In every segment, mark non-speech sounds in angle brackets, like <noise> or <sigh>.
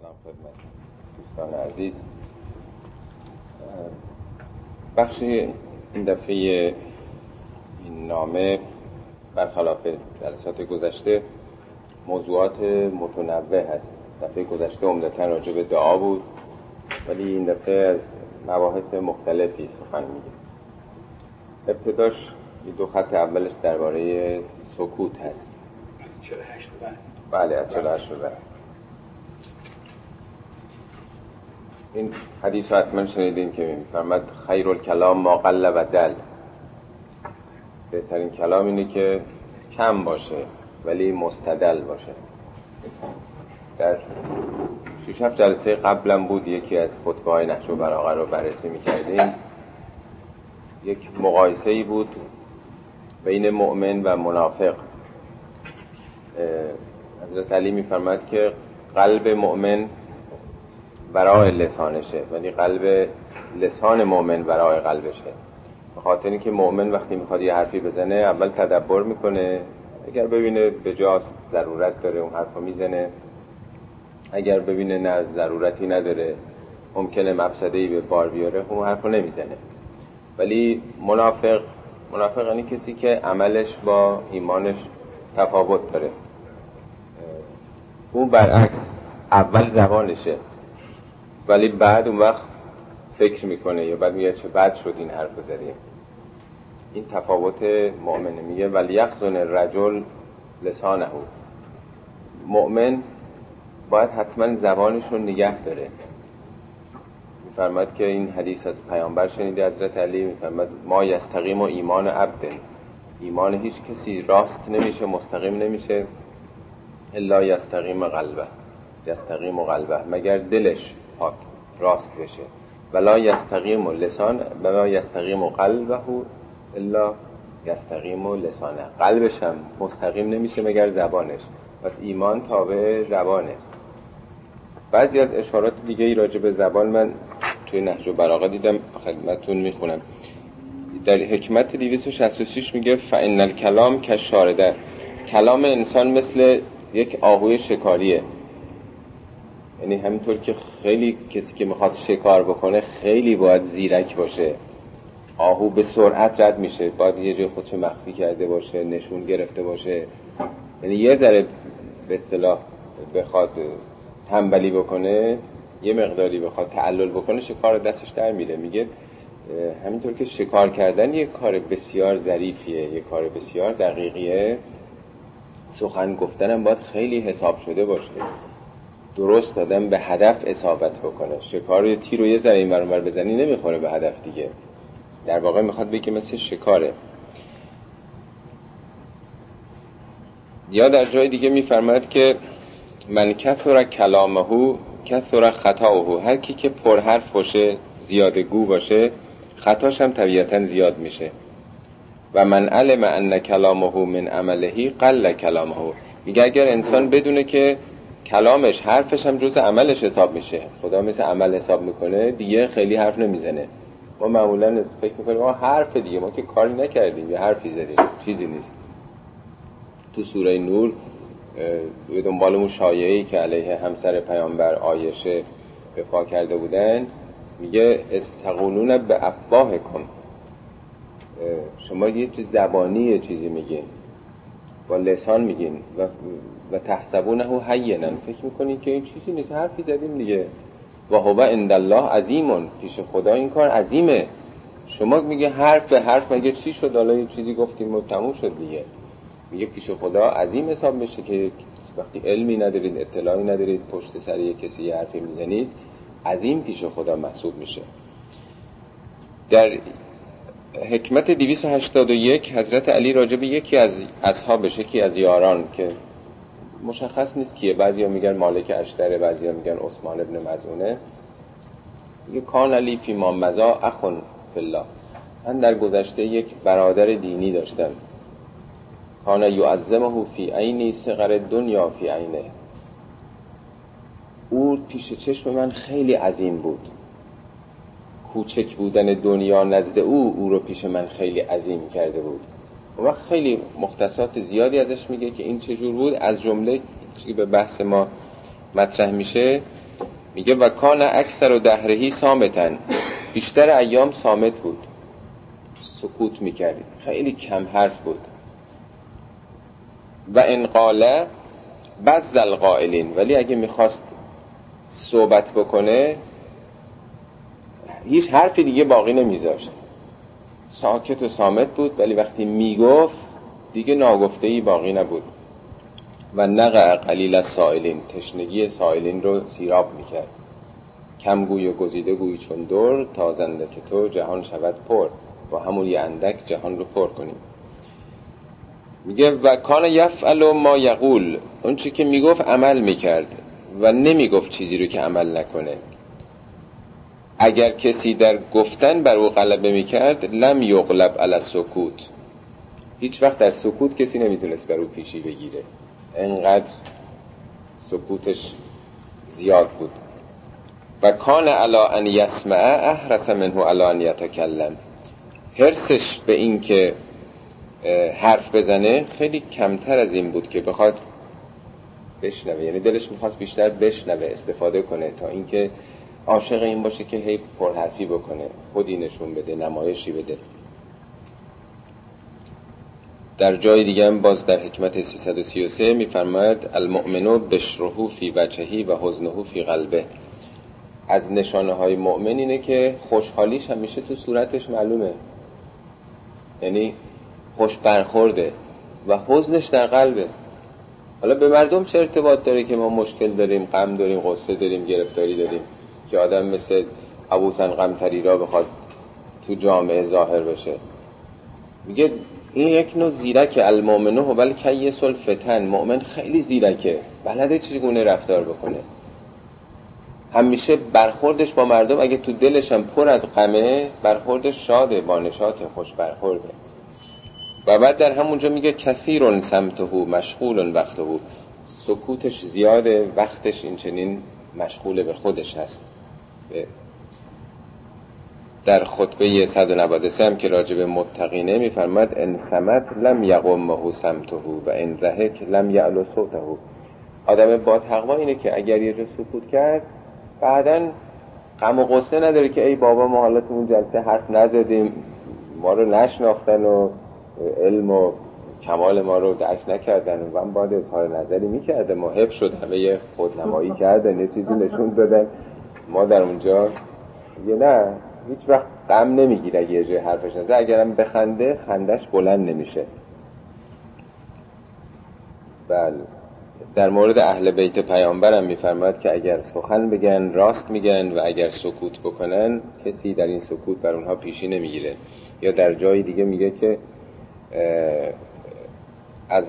سلام خدمت دوستان عزیز. بخش این دفعه این نامه برخلاف جلسات گذشته موضوعات متنوع هست. دفعه گذشته عمدتا راجع به دعا بود ولی این دفعه از مباحث مختلفی سخن میگه. ابتداش دو خط اولش درباره سکوت هست. بله از 48 به این حدیث رو حتما شنیدین که میفرمد خیر الکلام ما قل و دل. بهترین کلام اینه که کم باشه ولی مستدل باشه. در شیش هفت جلسه قبلم بود یکی از خطبه های نحش و براغه رو بررسی می‌کردیم. یک مقایسه ای بود بین مؤمن و منافق. حضرت علی میفرماد که قلب مؤمن برای لسانشه ولی قلب لسان مؤمن برای قلبشه. به خاطر اینکه مؤمن وقتی می‌خواد یه حرفی بزنه اول تدبر می‌کنه. اگر ببینه به جا ضرورت داره اون حرفو می‌زنه. اگر ببینه نه ضرورتی نداره ممکنه مفسده ای به بار بیاره خب اون حرفو نمی‌زنه. ولی منافق منافق یعنی کسی که عملش با ایمانش تفاوت داره. اون برعکس اول زبانشه. ولی بعد اون وقت فکر می‌کنه یا بعد میگه چه بد شد این حرف زدیم این تفاوت مؤمنه میگه ولی یخزن رجل لسانه. مؤمن باید حتما زبانش رو نگه داره. میفرماد که این حدیث از پیامبر شنیده حضرت علی میفرماد ما یستقیم و ایمان عبد. ایمان هیچ کسی راست نمیشه مستقیم نمیشه. الا یستقیم قلبه. یستقیم قلبه. مگر دلش پاک راست بشه. ولا یستقیم و لسان ولا یستقیم و قلبه الا یستقیم و لسانه. قلبش هم مستقیم نمیشه مگر زبانش. پس ایمان تابع زبانه. بعضی از اشارات دیگه ای راجع به زبان من توی نهج و براغه دیدم خدمتتون می‌خونم. در حکمت 266 میگه فان الکلام کشارده کلام انسان مثل یک آهوی شکاریه. یعنی همینطور که خیلی کسی که می‌خواد شکار بکنه خیلی باید زیرک باشه. آهو به سرعت رد میشه. باید یه جای خودشو مخفی کرده باشه نشون گرفته باشه. یعنی یه ذره به اصطلاح بخواد تنبلی بکنه یه مقداری بخواد تعلل بکنه شکار دستش در میره. میگه همینطور که شکار کردن یه کار بسیار ظریفیه یه کار بسیار دقیقیه. سخن گفتنم باید خیلی حساب شده باشه. درست دادم به هدف اصابت بکنه. شکار تیر رو یه ذره این برانور بزنی نمی‌خوره به هدف دیگه. در واقع می‌خواد بگه مثل شکاره. یا در جای دیگه میفرماید که من کثر کلامهو کثر خطاهو هر کی که پرحرف باشه زیاده گو باشه خطاش هم طبیعتا زیاد میشه. و من علم ان کلامه من عملهی قل کلامه. میگه اگر انسان بدونه که کلامش حرفش هم جز عملش حساب میشه. خدا مثل عمل حساب می‌کنه دیگه خیلی حرف نمی‌زنه. ما معمولا فکر می‌کنیم ما حرف دیگه ما که کاری نکردیم یه حرفی زدیم چیزی نیست. تو سوره نور به دنبال اون شایعی که علیه همسر پیامبر آیشه به کرده بودن میگه استقونون به افواه کن شما یه چیز زبانی چیزی میگین. با لسان میگین. و, و تحسبونه حینن فکر می‌کنین که این چیزی نیست. حرفی زدیم دیگه. و هو عند الله عظیمون. پیش خدا این کار عظیمه. شما میگه حرف به حرف مگه چی شد؟ حالا یه چیزی گفتیم و تموم شد دیگه. میگه پیش خدا عظیم حساب میشه که وقتی علمی ندارید اطلاعی ندارید پشت سر کسی یه حرفی می‌زنید عظیم پیش خدا محسوب میشه. در حکمت 281 حضرت علی راجب یکی از اصحابش یکی از یاران که مشخص نیست کیه. بعضی ها میگن مالک اشتره بعضی ها میگن عثمان ابن مزونه یه کان علی فی ما مزا اخون فلا من در گذشته یک برادر دینی داشتم. کان یعظمه فی عینی سقر دنیا فی عینه. او پیش چشم من خیلی عظیم بود. کوچک بودن دنیا نزد او او رو پیش من خیلی عظیم کرده بود. وقت خیلی مختصات زیادی ازش میگه که این چجور بود. از جمله که به بحث ما مطرح میشه. میگه و کان اکثر و دهرهی سامتن. بیشتر ایام سامت بود. سکوت می‌کرد خیلی کم حرف بود. و ان قاله بعض القائلین. ولی اگه می‌خواست صحبت بکنه هیچ حرفی دیگه باقی نمیذاشت. ساکت و سامت بود ولی وقتی می‌گفت دیگه ناگفته ای باقی نبود. و نقع قلیل از سائلین تشنگی سائلین رو سیراب می‌کرد. کم گوی و گزیده گوی چون دور تازنده که تو جهان شود پر. با همون یه اندک جهان رو پر کنیم. میگه و کان یفعل ما یقول. اون چی که می‌گفت عمل می‌کرد و نمی‌گفت چیزی رو که عمل نکنه. اگر کسی در گفتن بر او غلبه می‌کرد لم یغلب علی سکوت هیچ وقت در سکوت کسی نمی‌تونست بر او پیشی بگیره. انقدر سکوتش زیاد بود. و کان علا ان یسمع احرس منه علا ان یتکلم. حرسش به این که حرف بزنه خیلی کمتر از این بود که بخواد بشنوه. یعنی دلش می‌خواست بیشتر بشنوه استفاده کنه تا اینکه عاشق این باشه که هی پرحرفی بکنه خودی نشون بده نمایشی بده. در جای دیگه هم باز در حکمت 333 میفرماید المؤمنو بشرهو فی وجهی و حزنهو فی قلبه. از نشانه های مؤمن اینه که خوشحالیش همیشه تو صورتش معلومه. یعنی خوش برخورده و حزنش در قلبه. حالا به مردم چه ارتباط داره که ما مشکل داریم غم داریم غصه داریم گرفتاری داریم؟ که آدم مثل ابوسن غمتری را بخواد تو جامعه ظاهر بشه. میگه این یک نوع زیرک المؤمنه و بل کیس الفتن مؤمن خیلی زیرکه. بلده چگونه رفتار بکنه؟ همیشه برخوردش با مردم. اگه تو دلش هم پر از غمه برخوردش شاده با نشاط خوش برخورده. و بعد در همونجا میگه کثیر سمته مشغول وقته. سکوتش زیاده وقتش این چنین مشغول به خودش هست. در خطبه 193 هم که راجب متقینه میفرماد ان سمت لم یقمه سمته و ان رهک لم یعلو صوته. آدم با تقوا اینه که اگر یه جا سکوت کرد بعدا غم و قصه نداره که ای بابا ما حالا تو اون جلسه حرف نزدیم ما رو نشناختن و علم و کمال ما رو درک نکردن و من باید اظهار نظری می‌کرده ما حف شد همه خودنمایی کردن یه چیزی نشون دادن. ما در اونجا یه نه هیچ وقت غم نمی‌گیره یه جای حرفش نزده اگرم بخنده خندش بلند نمیشه. بله. در مورد اهل بیت پیامبرم میفرماد که اگر سخن بگن راست میگن و اگر سکوت بکنن کسی در این سکوت بر اونها پیشی نمی‌گیره. یا در جای دیگه میگه که از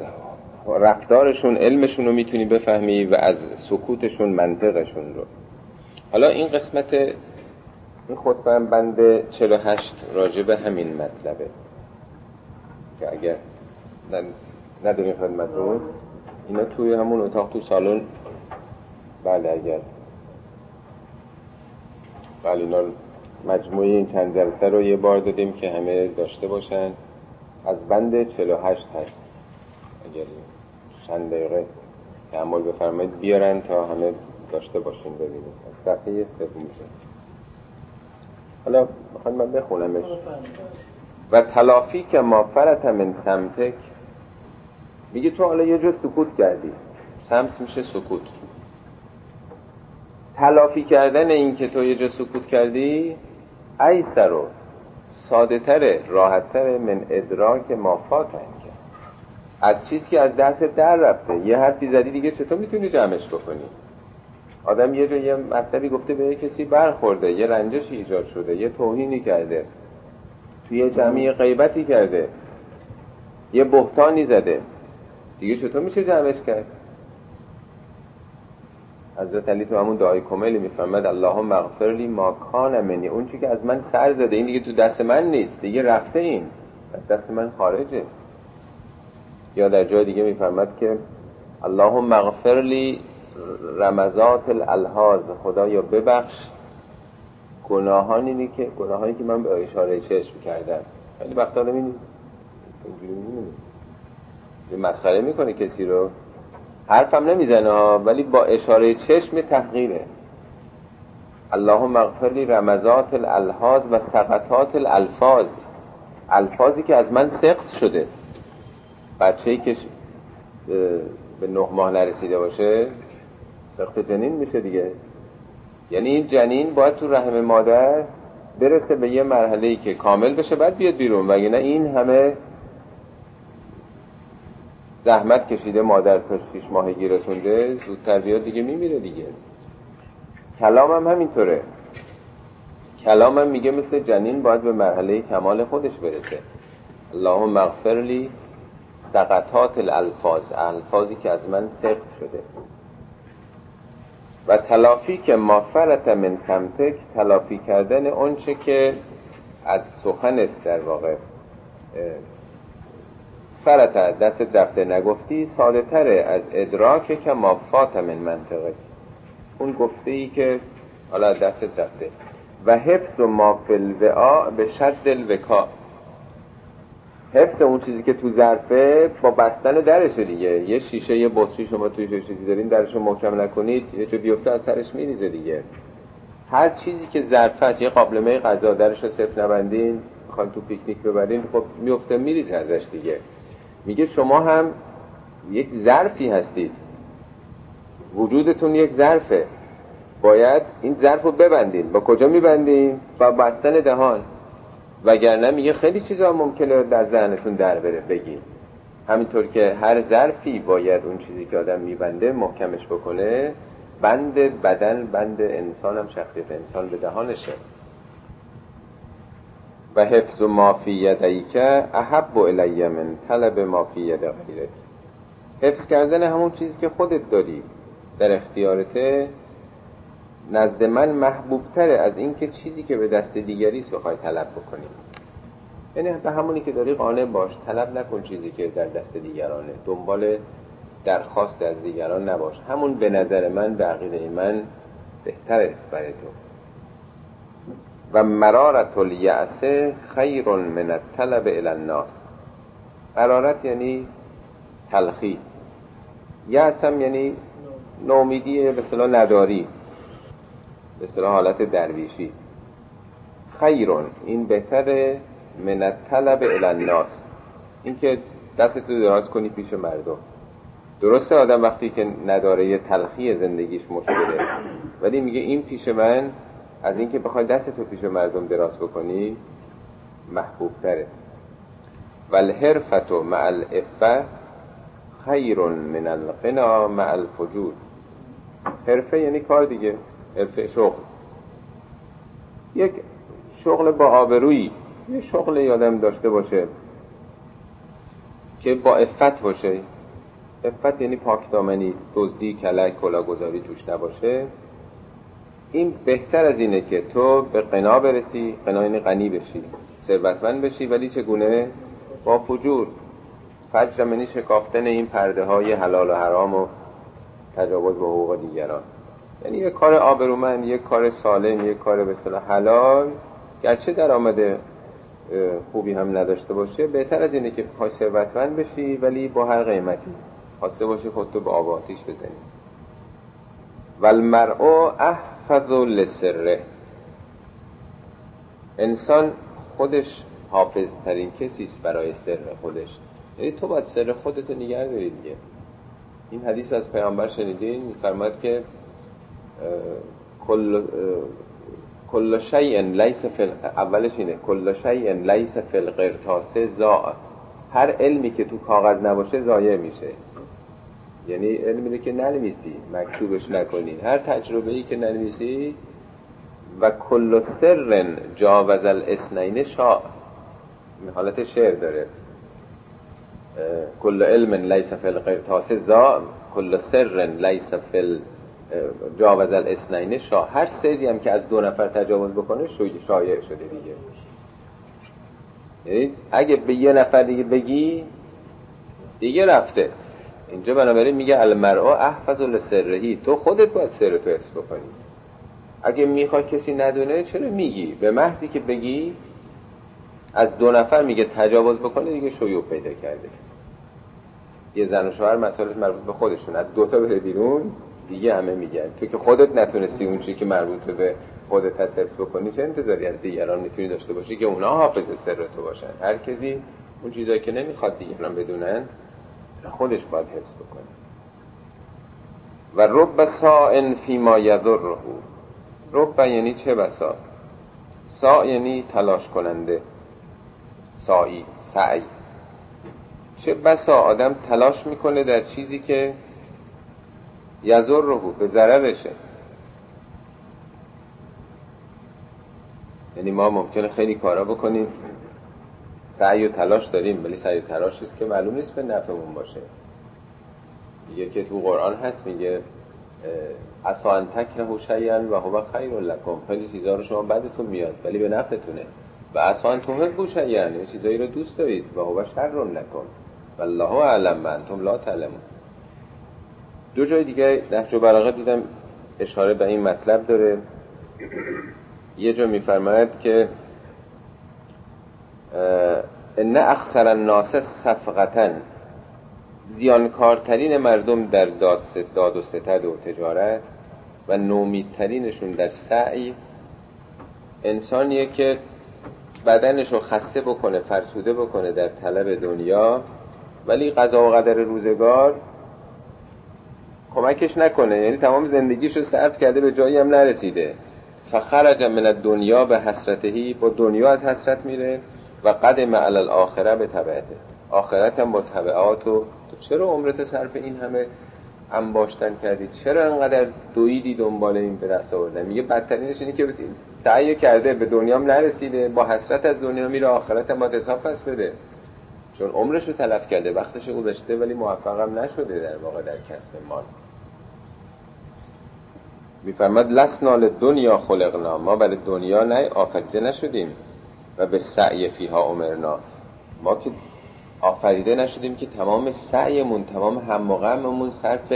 رفتارشون علمشون رو می‌تونی بفهمی و از سکوتشون منطقشون رو. حالا این قسمت این خطبه بند 48 راجع به همین مطلبه که اگر نداریم خدمتون اینا توی همون اتاق تو سالن. بله اگر بله اینا مجموعه این چند جلسه رو یه بار دادیم که همه داشته باشن. از بند 48 هست. اگر چند دقیقه تعمل بفرمایید بیارن تا همه داشته باشین ببینید از صفحه سوم حالا می‌خوام من بخونمش. و تلافی که ما فرت من سمتک میگه تو حالا یه جا سکوت کردی. سمت میشه سکوت. تلافی کردن این که تو یه جا سکوت کردی ایسر و ساده تره راحت تره من ادراک ما فاتن از چیزی که از دست در رفته. یه حرفی زدی دیگه چطور می‌تونی جمعش بکنی؟ آدم یه جا یه مطلبی گفته به یه کسی برخورده یه رنجشی ایجاد شده یه توهینی کرده توی جمعی غیبتی کرده یه بهتانی زده. دیگه چطور میشه جمعش کرد؟ حضرت علی تو همون دعای کملی میفرمد اللهم اغفر لی ما کان منی. اون چی که از من سر زده این دیگه تو دست من نیست دیگه رفته این. دست من خارجه. یا در جای دیگه میفرمد که اللهم اغفر لی رمزات الالحاظ خدایا ببخش. گناهانی که گناهانی که من به اشاره چشم کردم. خیلی وقتا اینجوری یه مسخره می‌کنه کسی رو. حرفم نمی‌زنه ولی با اشاره چشم تحقیره. اللهم اغفر رمزات الالحاظ و سقطات الالفاظ. الفاظی که از من سقط شده. بچه ای که به نه ماه نرسیده باشه سقط جنین میشه دیگه. یعنی این جنین باید تو رحم مادر برسه به یه مرحله ای که کامل بشه بعد بیاد بیرون. وگرنه این همه زحمت کشیده مادر تا شیش ماهگی رسونده زودتر بیاد دیگه میمیره دیگه. کلامم همینطوره. کلامم میگه مثل جنین باید به مرحله کمال خودش برسه. اللهم اغفر لی سقطات الالفاظ. الفاظی که از من سقط شده. و تلافی که ما فرت من سمتک تلافی کردن اونچه که از سخنت در واقع فرت دست دفته نگفتی ساده تره از ادراک که ما فات من منطقه. اون گفته ای که حالا دست دفته. و حفظ و ما فلوعا به شد الوکا حفظ اون چیزی که تو ظرفه با بستن درشه دیگه. یه شیشه یه بطری شما توی چیزی دارین درش محکم نکنید یه جو بیفته از سرش میریزه دیگه. هر چیزی که ظرفه است یه قابلمه غذا درش رو صفر نبندین می‌خواین تو پیکنیک ببرین خب میفته میریزه ازش دیگه. میگه شما هم یک ظرفی هستید. وجودتون یک ظرفه. باید این ظرف رو ببندین. با کجا میبندین؟ با بستن دهان. وگرنه میگه خیلی چیزا ممکنه در ذهنتون در بره بگین. همینطور که هر ظرفی باید اون چیزی که آدم میبنده محکمش بکنه بند بدن بند انسان هم شخصیت انسان به دهانشه. و حفظ ما فی یدیک احب الی من طلب ما فی ید حفظ کردن همون چیزی که خودت داری در اختیارته نزد من محبوب تره از اینکه چیزی که به دست دیگری است بخوای طلب بکنی. یعنی به همونی که داری قانع باش طلب نکن چیزی که در دست دیگرانه. دنبال درخواست از دیگران نباش. همون به نظر من به عقیده من بهتر است برای تو. و مرارت الیأس خیر من الطلب الی الناس. مرارت یعنی تلخی. یأس یعنی نومیدی به صلاح نداری. به صلاح حالت درویشی. خیرون این بهتره من الی الناس. این که دست تو دراز کنی پیش مردم. درسته آدم وقتی که نداره یه تلخی زندگیش مشکله ولی میگه این پیش من از اینکه بخوای دست تو پیش مردم دراز بکنی محبوب تره و الحرفت مع الافه خیر من الغنا مع الفجور. حرفه یعنی کار دیگه. شغل. یک شغل با آبرویی یه شغل یادم داشته باشه که با افت باشه. افت یعنی پاکدامنی دزدی کلک کلاگذاری توش نباشه. این بهتر از اینه که تو به قنا برسی قنا یعنی غنی بشی ثروتمند بشی ولی چگونه؟ با فجور. فجر منی شکافتن این پرده های حلال و حرام و تجاوز به حقوق دیگران. یعنی یه کار آبرومند یه کار سالم یه کار به حلال. گرچه درآمد خوبی هم نداشته باشه بهتر از اینه که پای ثروتمند بشی ولی با هر قیمتی. خواسته باشه خودتو به آب آتیش بزنی. و المرء احفظ لسره. انسان خودش حافظ ترین کسی است برای سر خودش. یعنی تو باید سر خودتو نگه داری دیگه. این حدیث از پیامبر شنیدین میفرماد که کل کل شیء لیس فل... اولش اینه. کل شیء لیس فی القرطاس زا. هر علمی که تو کاغذ نباشه ضایع میشه. یعنی علمی که ننویسی. مکتوبش نکنی. هر تجربه ای که ننویسی. و کل سر جاوز الاسنین شا. حالت شعر داره. کل علم لیس فی القرطاس زا. کل سر لیس فی جاوز الاسنین شا هر سری هم که از دو نفر تجاوز بکنه شایع شده دیگه. یعنی اگه به یه نفر دیگه بگی دیگه رفته. اینجا بنابراین میگه المرء احفظ لسرهی. تو خودت باید سر تو حفظ بکنی. اگه می‌خوای کسی ندونه چرا میگی؟ به محضی که بگی از دو نفر میگه تجاوز بکنه دیگه شیوع پیدا کرده. یه زن و شوهر مسئله مربوط به خودشون. از دوتا بره بیرون دیگه همه میگن. تو که خودت نتونستی اون چی که مربوط به خودت حفظ بکنی چه انتظاری از دیگران می‌تونی داشته باشی که اونا حافظ سر تو باشن؟ هر کسی اون چیزایی که نمی‌خواد دیگران بدونن خودش باید حفظ بکنه. و رب سائن فیما یضره. رب یعنی چه بسا؟ سا یعنی تلاش کننده. سایی سعی. چه بسا؟ آدم تلاش می‌کنه در چیزی که یضره به ضررشه. یعنی ما ممکنه خیلی کارا بکنیم. سعی و تلاش داریم ولی سعی و تلاش است که معلوم نیست به نفعمون باشه. میگه که تو قرآن هست میگه اصا ان تکره شیئا و هو خیر لکم. خیلی چیزا رو شما بدتون میاد ولی به نفعتونه. و اصا ان تحبوا شیئا. یعنی چیزایی رو دوست دارید. و هو شر لکم. والله اعلم من انتم لا تعلمون. دو جای دیگه نهج بلاغه دیدم اشاره به این مطلب داره. یه جا میفرماید که ان اخسر الناس صفقتا زیانکارترین مردم در داد, داد و ستد و تجارت و نومیدترینشون در سعی انسانیه که بدنش رو خسته بکنه فرسوده بکنه در طلب دنیا. ولی قضا و قدر روزگار کمکش نکنه. یعنی تمام زندگیش رو صرف کرده به جایی هم نرسیده. فخرج من الدنیا به حسرتهی با دنیا از حسرت میره و قدم علی الاخره به طبعته. آخرت هم با طبعات و تو چرا عمرت صرف این همه انباشتن کردی؟ چرا انقدر دویدی دنبال این به دست آوردن؟ میگه بدترینش اینه که سعی کرده به دنیام نرسیده با حسرت از دنیا میره آخرت هم با حساب پس بده. چون عمرش رو تلف کرده وقتش گذشته ولی موفقم نشده در واقع در کسب مال. میفرماد لسنا دنیا خلقنا. ما برای دنیا نه آفریده نشدیم و به سعی فیها امرنا. ما که آفریده نشدیم که تمام سعیمون تمام هم غممون صرف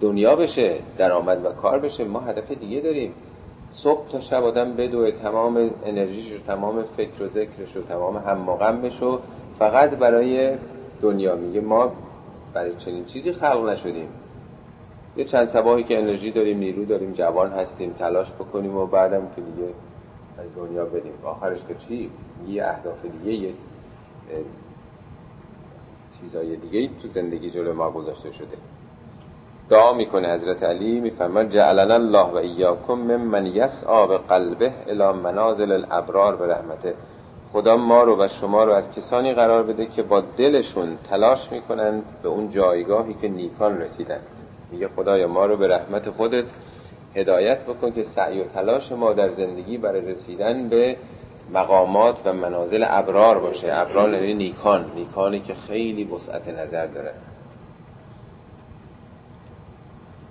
دنیا بشه درآمد و کار بشه. ما هدف دیگه داریم. صبح تا شب آدم بدوه تمام انرژیش و تمام فکر و ذکرش و تمام هم و غمش و فقط برای دنیا. میگه ما برای چنین چیزی خلق نشدیم. یه چند سباهی که انرژی داریم نیرو داریم جوان هستیم تلاش بکنیم و بعدم که دیگه از دنیا بریم. آخرش که چی؟ یه اهداف دیگه یه چیزای دیگه تو زندگی جلو ما گذاشته شده. دعا می‌کنه حضرت علی میفرماد جعلنا الله و ایاکم ممن یسعا به قلبه الی منازل الابرار به رحمته. خدا ما رو و شما رو از کسانی قرار بده که با دلشون تلاش می‌کنند به اون جایگاهی که نیکان رسیدن. میگه خدایا ما رو به رحمت خودت هدایت بکن که سعی و تلاش ما در زندگی برای رسیدن به مقامات و منازل ابرار باشه. ابرار یعنی نیکان نیکانی که خیلی وسعت نظر داره.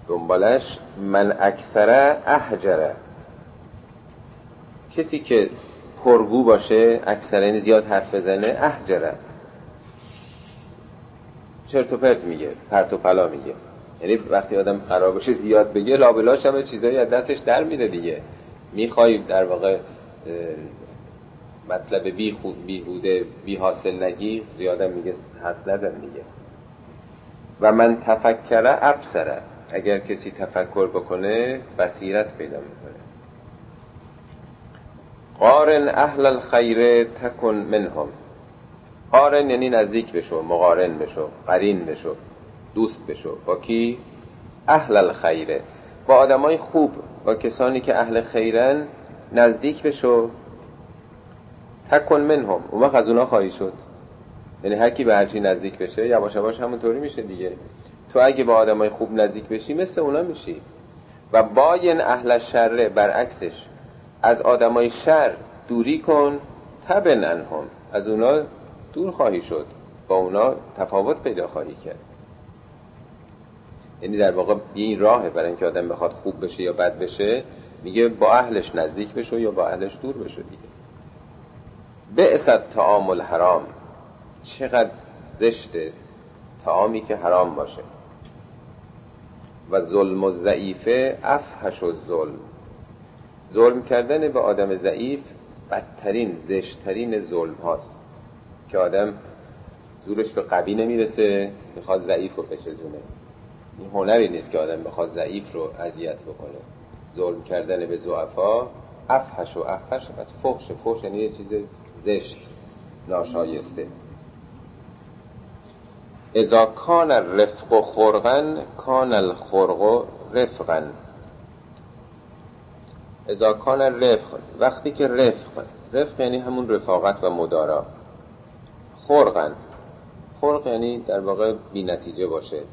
دنبالش من اکثر احجره کسی که پرگو باشه اکثر این زیاد حرف بزنه احجره چرت و پرت میگه پرت و پلا میگه. یعنی وقتی آدم قرار باشه زیاد بگه لابلاش هم چیزایی از دستش در میره دیگه. می‌خوای در واقع مطلب بی خود بیهوده بی حاصل نگی زیادم میگه حرف نزن دیگه. و من تفکره ابسره اگر کسی تفکر بکنه بصیرت پیدا می‌کنه. قارن اهل الخیر تکن منهم. قارن یعنی نزدیک بشو مقارن بشو قرین بشو. دوست بشو. با کی؟ اهل الخیره با آدمای خوب با کسانی که اهل خیرن نزدیک بشو. تکن منهم. اون وقت از اونا خواهی شد. یعنی هر کی به هرچی نزدیک بشه یواش یواش همونطوری میشه دیگه. تو اگه با آدمای خوب نزدیک بشی مثل اونا میشی. و باین اهل شره برعکسش. از آدمای شر دوری کن تبن انهم. از اونا دور خواهی شد. با اونا تفاوت پیدا خواهی کرد. یعنی در واقع این راهه برای اینکه آدم بخواد خوب بشه یا بد بشه میگه با اهلش نزدیک بشه یا با اهلش دور بشه دیگه. بعثت تعامل حرام چقدر زشته تعامی که حرام باشه. و ظلم و ضعیفه افحش و ظلم. ظلم کردن به آدم ضعیف بدترین زشترین ظلم هاست. که آدم زورش به قوی نمی‌رسه می‌خواد ضعیف رو بشزونه این هنری نیست که آدم بخواد ضعیف رو اذیت بکنه. ظلم کردن به زعفا افحش و افحش از فحش. فحش یعنی یه چیز زشت ناشایسته. اذا کان الرفق خرقا کان الخرق رفقا اذا کان الرفق وقتی که رفق رفق یعنی همون رفاقت و مدارا. خرقا خرق یعنی در واقع بی نتیجه باشه.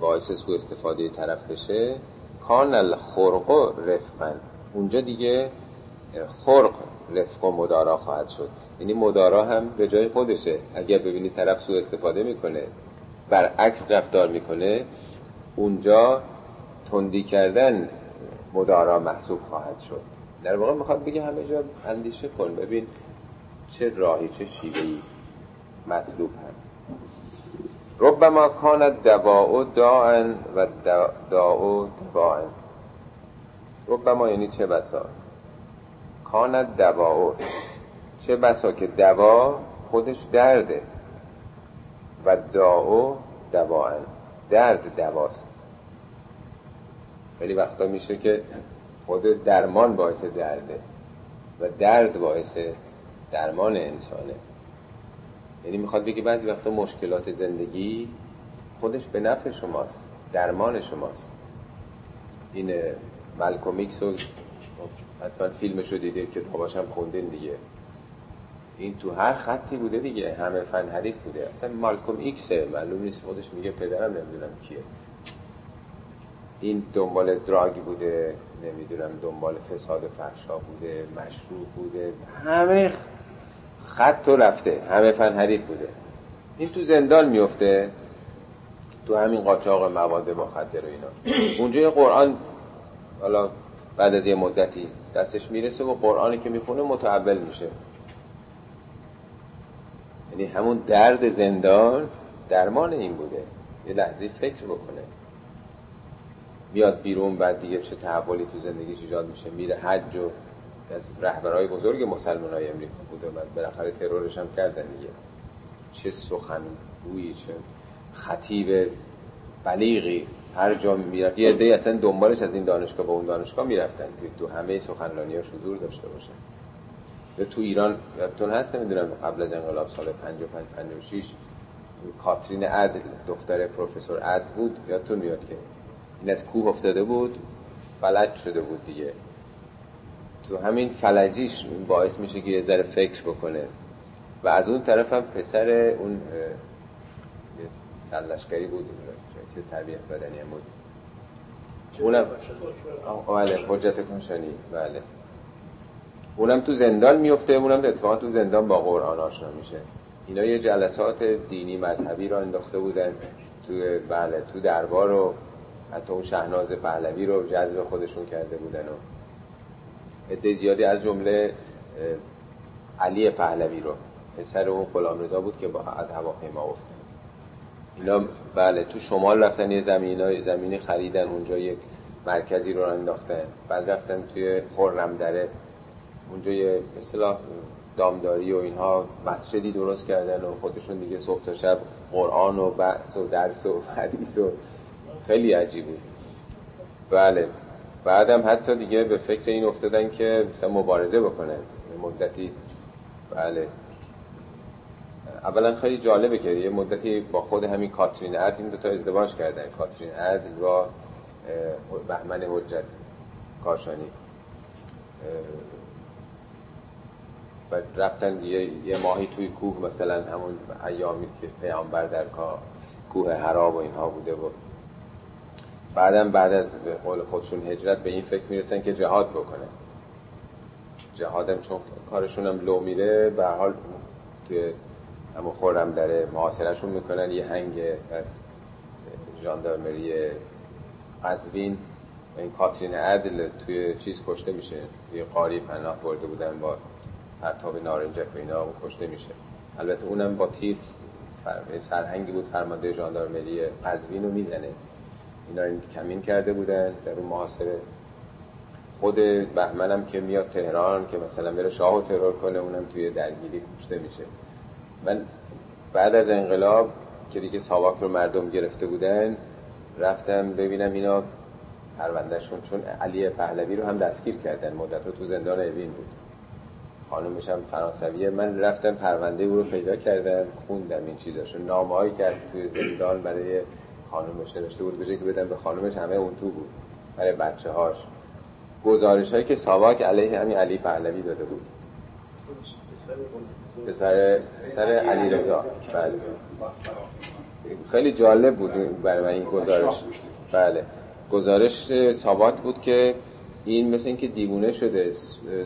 باعث سو استفاده طرف بشه کان الخرق رفقا. اونجا دیگه خرق رفق و مدارا خواهد شد. یعنی مدارا هم به جای خودشه. اگر ببینی طرف سو استفاده می‌کنه برعکس رفتار می‌کنه اونجا تندی کردن مدارا محسوب خواهد شد. در واقع می‌خواد بگه همه جا اندیشه کن. ببین چه راهی چه شیوهی مطلوب هست. ربما کانت دواء داعن و داء دواعن ربما یعنی چه بسا؟ کانت دواء چه بسا که دوا خودش درده و داء دواعن درد دواست. خیلی وقتا میشه که خود درمان باعث درده و درد باعث درمان انسانه. یعنی می‌خواد بگی بعضی وقتا مشکلات زندگی خودش به نفع شماست درمان شماست. این ملکومیکس رو حتما فیلمش رو دیدید که هم خوندین دیگه. این تو هر خطی بوده دیگه همه فن حریف بوده. اصلا مالکوم ایکسه معلوم نیست خودش میگه پدرم نمی‌دونم کیه. این دنبال دراگ بوده نمی‌دونم دنبال فساد فحشا بوده مشروع بوده. همه خط تو رفته. همه فن حریف بوده. این تو زندان میفته. تو همین قاچاق مواد مخدر و اینا. اونجا یه قرآن حالا بعد از یه مدتی دستش می‌رسه و قرآنی که می‌خونه متعول میشه. یعنی همون درد زندان درمان این بوده. یه لحظه فکر بکنه. میاد بیرون بعد دیگه چه تحولی تو زندگیش ایجاد میشه. میره حج و از رهبرهای بزرگ مسلمان های امریکا بوده و بالاخره ترورش هم کردن دیگه. چه سخن بویی چه خطیب بلیغی. هر جا می‌رفت یه عده اصلا دنبالش از این دانشگاه به اون دانشگاه می‌رفتن که تو همه سخنرانی ها حضور داشته باشن یا تو ایران یادتون هست نمی‌دونم قبل از انقلاب سال 55 56 کاترین عدل دختر پروفسور عدل بود. یادتون میاد که این از کوه افتاده بود فلج شده بود دیگه. تو همین فلجیش باعث میشه که یه ذره فکر بکنه. و از اون طرف هم پسر اون سلشگری بود رئیس تربیت بدنی هم بود. اونم بله حجت کنشانی بله. اونم تو زندان میفته اونم اتفاقا تو زندان با قرآن آشنا میشه. اینا یه جلسات دینی مذهبی رو انداخته بودن. تو بله تو دربار رو حتی اون شهناز پهلوی رو جذب خودشون کرده بودن و عده زیادی از جمله علی پهلوی رو. پسر اون غلام رضا بود که با از هواپیما افتاد. اینا بله تو شمال رفتن یه زمین زمینی خریدن اونجا یک مرکزی رو انداختن. بعد رفتن توی خورم دره اونجا یه مثلا دامداری و اینها مسجدی درست کردن و خودشون دیگه صبح تا شب قرآن و بحث و درس و حدیث و خیلی عجیب بود بله. بعدم حتی دیگه به فکر این افتادن که مثلا مبارزه بکنن مدتی بله. اولا خیلی جالبه که یه مدتی با خود همین کاترین عدل این دوتا ازدواج کردن. کاترین عدل و بهمن حجت کاشانی. و رفتن یه, ماهی توی کوه مثلا همون ایامی که پیامبر در کوه حراب و اینها بوده و بعدم بعد از قول خودشون هجرت به این فکر می‌رسن که جهاد بکنه. جهادم چون کارشون هم لو میره به حال توی همون خورم داره محاصرشون می‌کنن یه هنگ از جاندارمری قزوین این کاترین عدل توی چیز کشته میشه. توی قاری پناه برده بودن با پرتاب نارنجک و اینا کشته میشه. البته اونم با تیر سرهنگی بود فرمانده ژاندارمری قزوین رو می‌زنه. اینا این کمین کرده بودن در اون محاصره. خود بهمنم که میاد تهران که مثلا بره شاه و ترور کنه اونم توی درگیری کشته میشه. من بعد از انقلاب که دیگه ساواک رو مردم گرفته بودن رفتم ببینم اینا پروندهشون چون علی پهلوی رو هم دستگیر کردن. مدت تو زندان اوین بود. خانومش هم فرانسویه. من رفتم پرونده او رو پیدا کردم خوندم این چیزاشو. نامه هایی که از توی زندان برای خانومش نوشته بود بشه که بدم به خانومش همه اون تو بود. برای بچه هاش گزارش هایی که ساواک علیه همین علی پهلوی داده بود. پسر پسر علی رضا. بله. خیلی جالب بود برای من این گزارش. بله. گزارش ساواک بود که این مثل اینکه دیوونه شده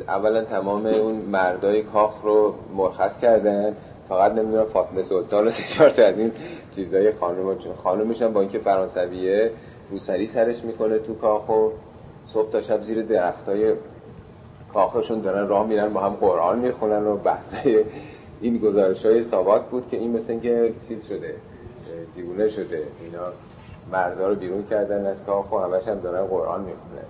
اولا تمام اون مردای کاخ رو مرخص کردن فقط نمی‌دونم فاطمه سلطان رو سشارت از این چیزای خانم چون خانومش هم با اینکه فرانسویه روسری سرش می‌کنه تو کاخ و صبح تا شب زیر درختای کاخشون دارن راه میرن با هم قرآن می‌خونن و بحثای این گزارش های ساواک بود که این مثل اینکه چیز شده دیوونه شده. اینا مردا رو بیرون کردن از کاخ و همش هم دارن قرآن می‌خونن.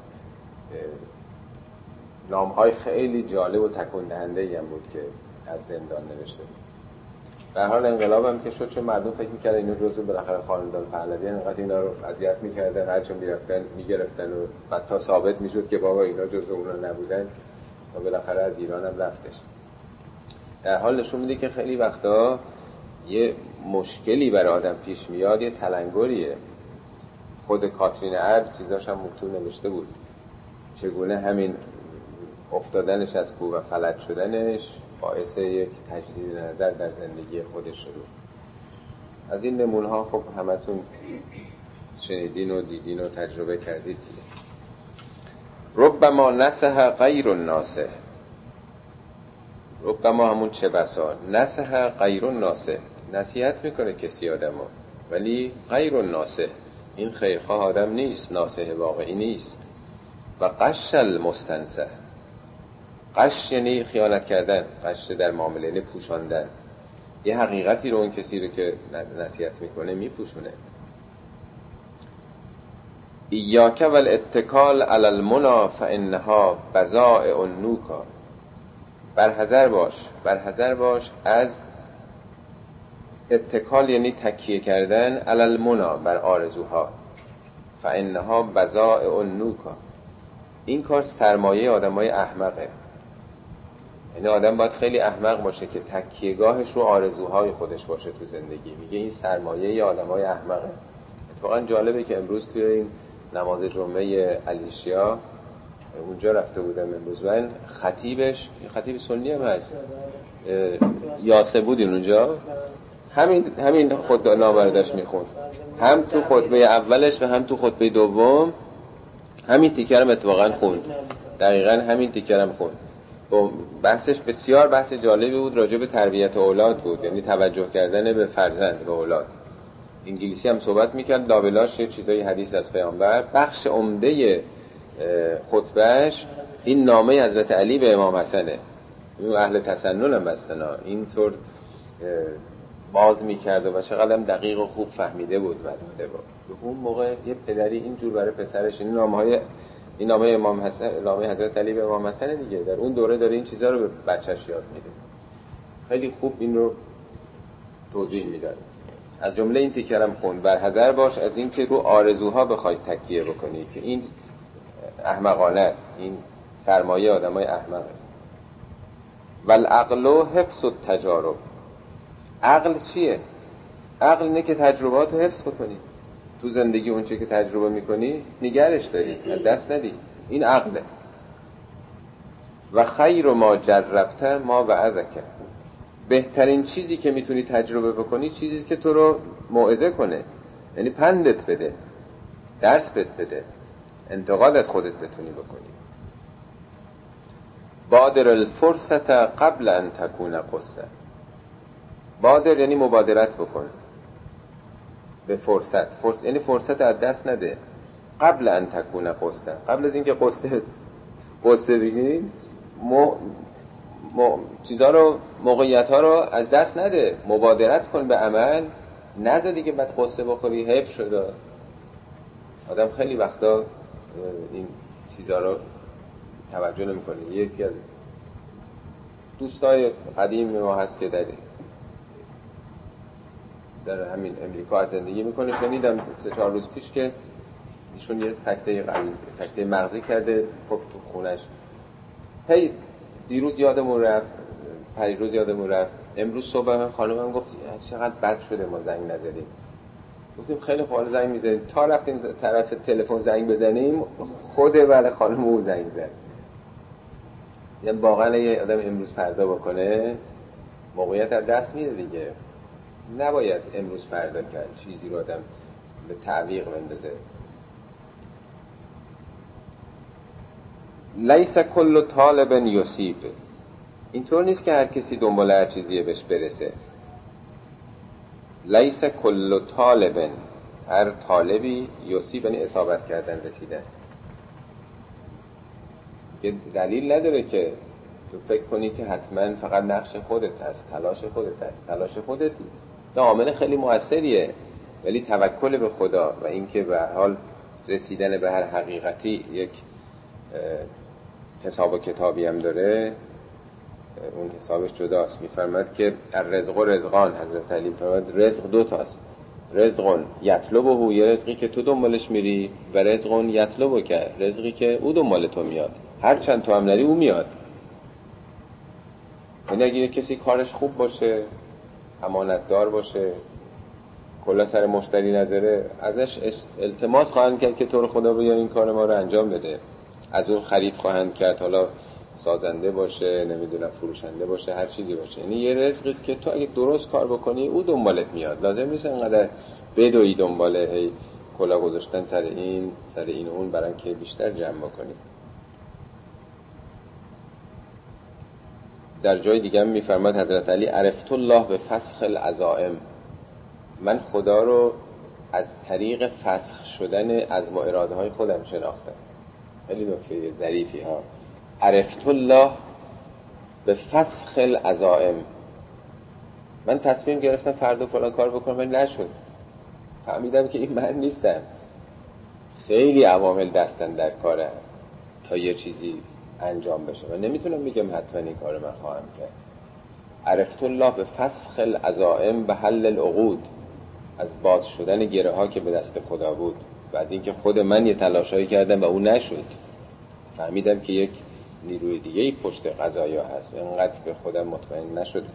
نام های خیلی جالب و تکون دهنده هم بود که از زندان نوشته بود. در حال انقلاب هم که شد چون مردم فکر می‌کردن اینو جزو بالاخره خاندان پهلوی انقدر اینا رو اذیت می‌کردن هر چون می‌رفتن می‌گرفتن و بعد تا ثابت می‌شد که بابا اینا جزو اونا نبودن و بالاخره از ایران هم رفتش. در حال نشون میده که خیلی وقتا یه مشکلی برای آدم پیش میاد یه تلنگریه. خود کاترین ارد چیزاش هم مکتوب نوشته بود. چگونه همین افتادنش از کوه و فلج شدنش باعث یک تجدید نظر در زندگی خودش شد از این نمونه ها خب همتون شنیدین و دیدین و تجربه کردید ربما نسه غیر الناسه ربما همون چه بسا. نسه غیر الناسه نصیحت می‌کنه کسی آدمو ولی غیر الناسه این خیرخواه آدم نیست ناسه واقعی نیست. و قش المستنسه قش یعنی خیانت کردن قش در معامله یعنی پوشاندن. یه حقیقتی رو اون کسی رو که نصیحت می‌کنه میپوشونه. ایاک و الاتکال علی المنا فانها بزائع النوکا. برحذر باش برحذر باش از اتکال یعنی تکیه کردن علی المنا بر آرزوها. فانها بزائع النوکا. این کار سرمایه آدمای احمقه. یعنی آدم باید خیلی احمق باشه که تکیهگاهش رو آرزوهای خودش باشه تو زندگی. میگه این سرمایه آدمای احمقه. اتفاقا جالبه که امروز توی این نماز جمعه علیشیا اونجا رفته بودم امروز. من خطیبش خطیب سنی هم هست. یاسه بودین اونجا. همین همین خود نامردش می‌خوند. هم تو خطبه اولش و هم تو خطبه دوم. همین تیکرم اتفاقا خوند. دقیقا همین تیکرم خوند. بحثش بسیار بحث جالبی بود راجع به تربیت اولاد بود یعنی توجه کردن به فرزند به اولاد. انگلیسی هم صحبت می‌کرد لابلاش یه چیزای حدیث از پیامبر. بخش عمده خطبهش این نامه حضرت علی به امام حسنه. این اهل تسنن هم بستنا اینطور باز می‌کرد و چقدر دقیق و خوب فهمیده بود بعد به اون موقع یه پدری اینجور برای پسرش این نامه های این نامه امام حسن نامه حضرت علی به امام حسن دیگه. در اون دوره داره این چیزها رو به بچهش یاد میده. خیلی خوب این رو توضیح می‌داد. از جمله این تیکرم خون بر حذر باش از اینکه رو آرزوها بخوای تکیه بکنی که این احمقانه است. این سرمایه آدمای احمقه. والعقل و حفظ و تجارب عقل چیه؟ عقل اینه که تجربات رو حفظ بکنی. تو زندگی اونچه که تجربه می‌کنی نگرش داری دست ندی. این عقله. و خیر ما جربته ما وعظکه بهترین چیزی که می‌تونی تجربه بکنی چیزی که تو رو موعظه کنه. یعنی پندت بده درس بهت بده انتقاد از خودت بتونی بکنی. بادر الفرصت قبل ان تکون قصه بادر یعنی مبادرت بکن. به فرصت. فرصت یعنی فرصت از دست نده. قبل ان تکون قصه. قبل از اینکه قصه قصه بگیری م... م... چیزها رو موقعیت ها رو از دست نده. مبادرت کن به عمل. نزد دیگه بعد قصه بخوری حیف شده آدم خیلی وقتا این چیزها رو توجه نمی‌کنه. یکی از دوستای قدیم ما هست که در در همین امریکا زندگی می‌کنه. شنیدم سه چهار روز پیش که ایشون یه سکته قلب سکته مغزی کرده. خب تو خونش. هی دیروز یادمون رفت پریروز یادمون رفت. امروز صبح خانمم گفت چقدر بد شده ما زنگ نزدیم. گفتیم خیلی خوب زنگ می‌زنیم. تا رفتیم طرف تلفن زنگ بزنیم خود بله خانم او زنگ زد. یعنی واقعا یه آدم امروز فردا بکنه موقعیت از دست میره دیگه. نباید امروز فردا کرد چیزی رو آدم به تعویق بندازه. لیس کل طالب یوسیب اینطور نیست که هر کسی دنبال هر چیزی بهش برسه. لیس کل طالب. هر طالبی یوسیب یعنی اصابت کردن رسیدن. که دلیل نداره که تو فکر کنی که حتما فقط نقش خودت هست تلاش خودت هست تلاش خودت عامل خیلی موثریه. ولی توکل به خدا و اینکه به حال رسیدن به هر حقیقتی یک حساب و کتابی هم داره. اون حسابش جداست. میفرمد که رزق و رزقان حضرت علی فرمد رزق دو تاست. رزقون یطلب و یه رزقی که تو دنبالش میری و رزقون یطلب که رزقی که او دنبال تو میاد. هر چند تو هم نری او میاد. یعنی اگه کسی کارش خوب باشه امانتدار باشه. کلا سر مشتری نظره ازش التماس خواهند کرد که تو رو خدا بیا این کار ما رو انجام بده. از اون خرید خواهند کرد. حالا سازنده باشه نمی‌دونم فروشنده باشه هر چیزی باشه. یعنی یه رزقی است که تو اگه درست کار بکنی او دنبالت میاد. لازم نیست انقدر بدوی دنباله هی کلا گذاشتن سر این سر این اون برای که بیشتر جمع بکنی. در جای دیگه میفرماد حضرت علی عرفت الله به فسخ العزائم. من خدا رو از طریق فسخ شدن از ما اراده های خودم شناختم. خیلی نکته ظریفی ها. عرفت الله به فسخ العزائم. من تصمیم گرفتم فردا فلان کار بکنم ولی نشد. فهمیدم که این من نیستم. خیلی عوامل دستن در کاره تا یه چیزی انجام بشه. و نمی‌تونم بگم حتما این کار من خواهم کرد. عرفت الله به فسخ العزائم به حل العقود. از باز شدن گره ها که به دست خدا بود و از اینکه خود من یه تلاشایی کردم و اون نشد. فهمیدم که یک نیروی دیگه ای پشت قضایا هست. انقدر به خودم مطمئن نشده.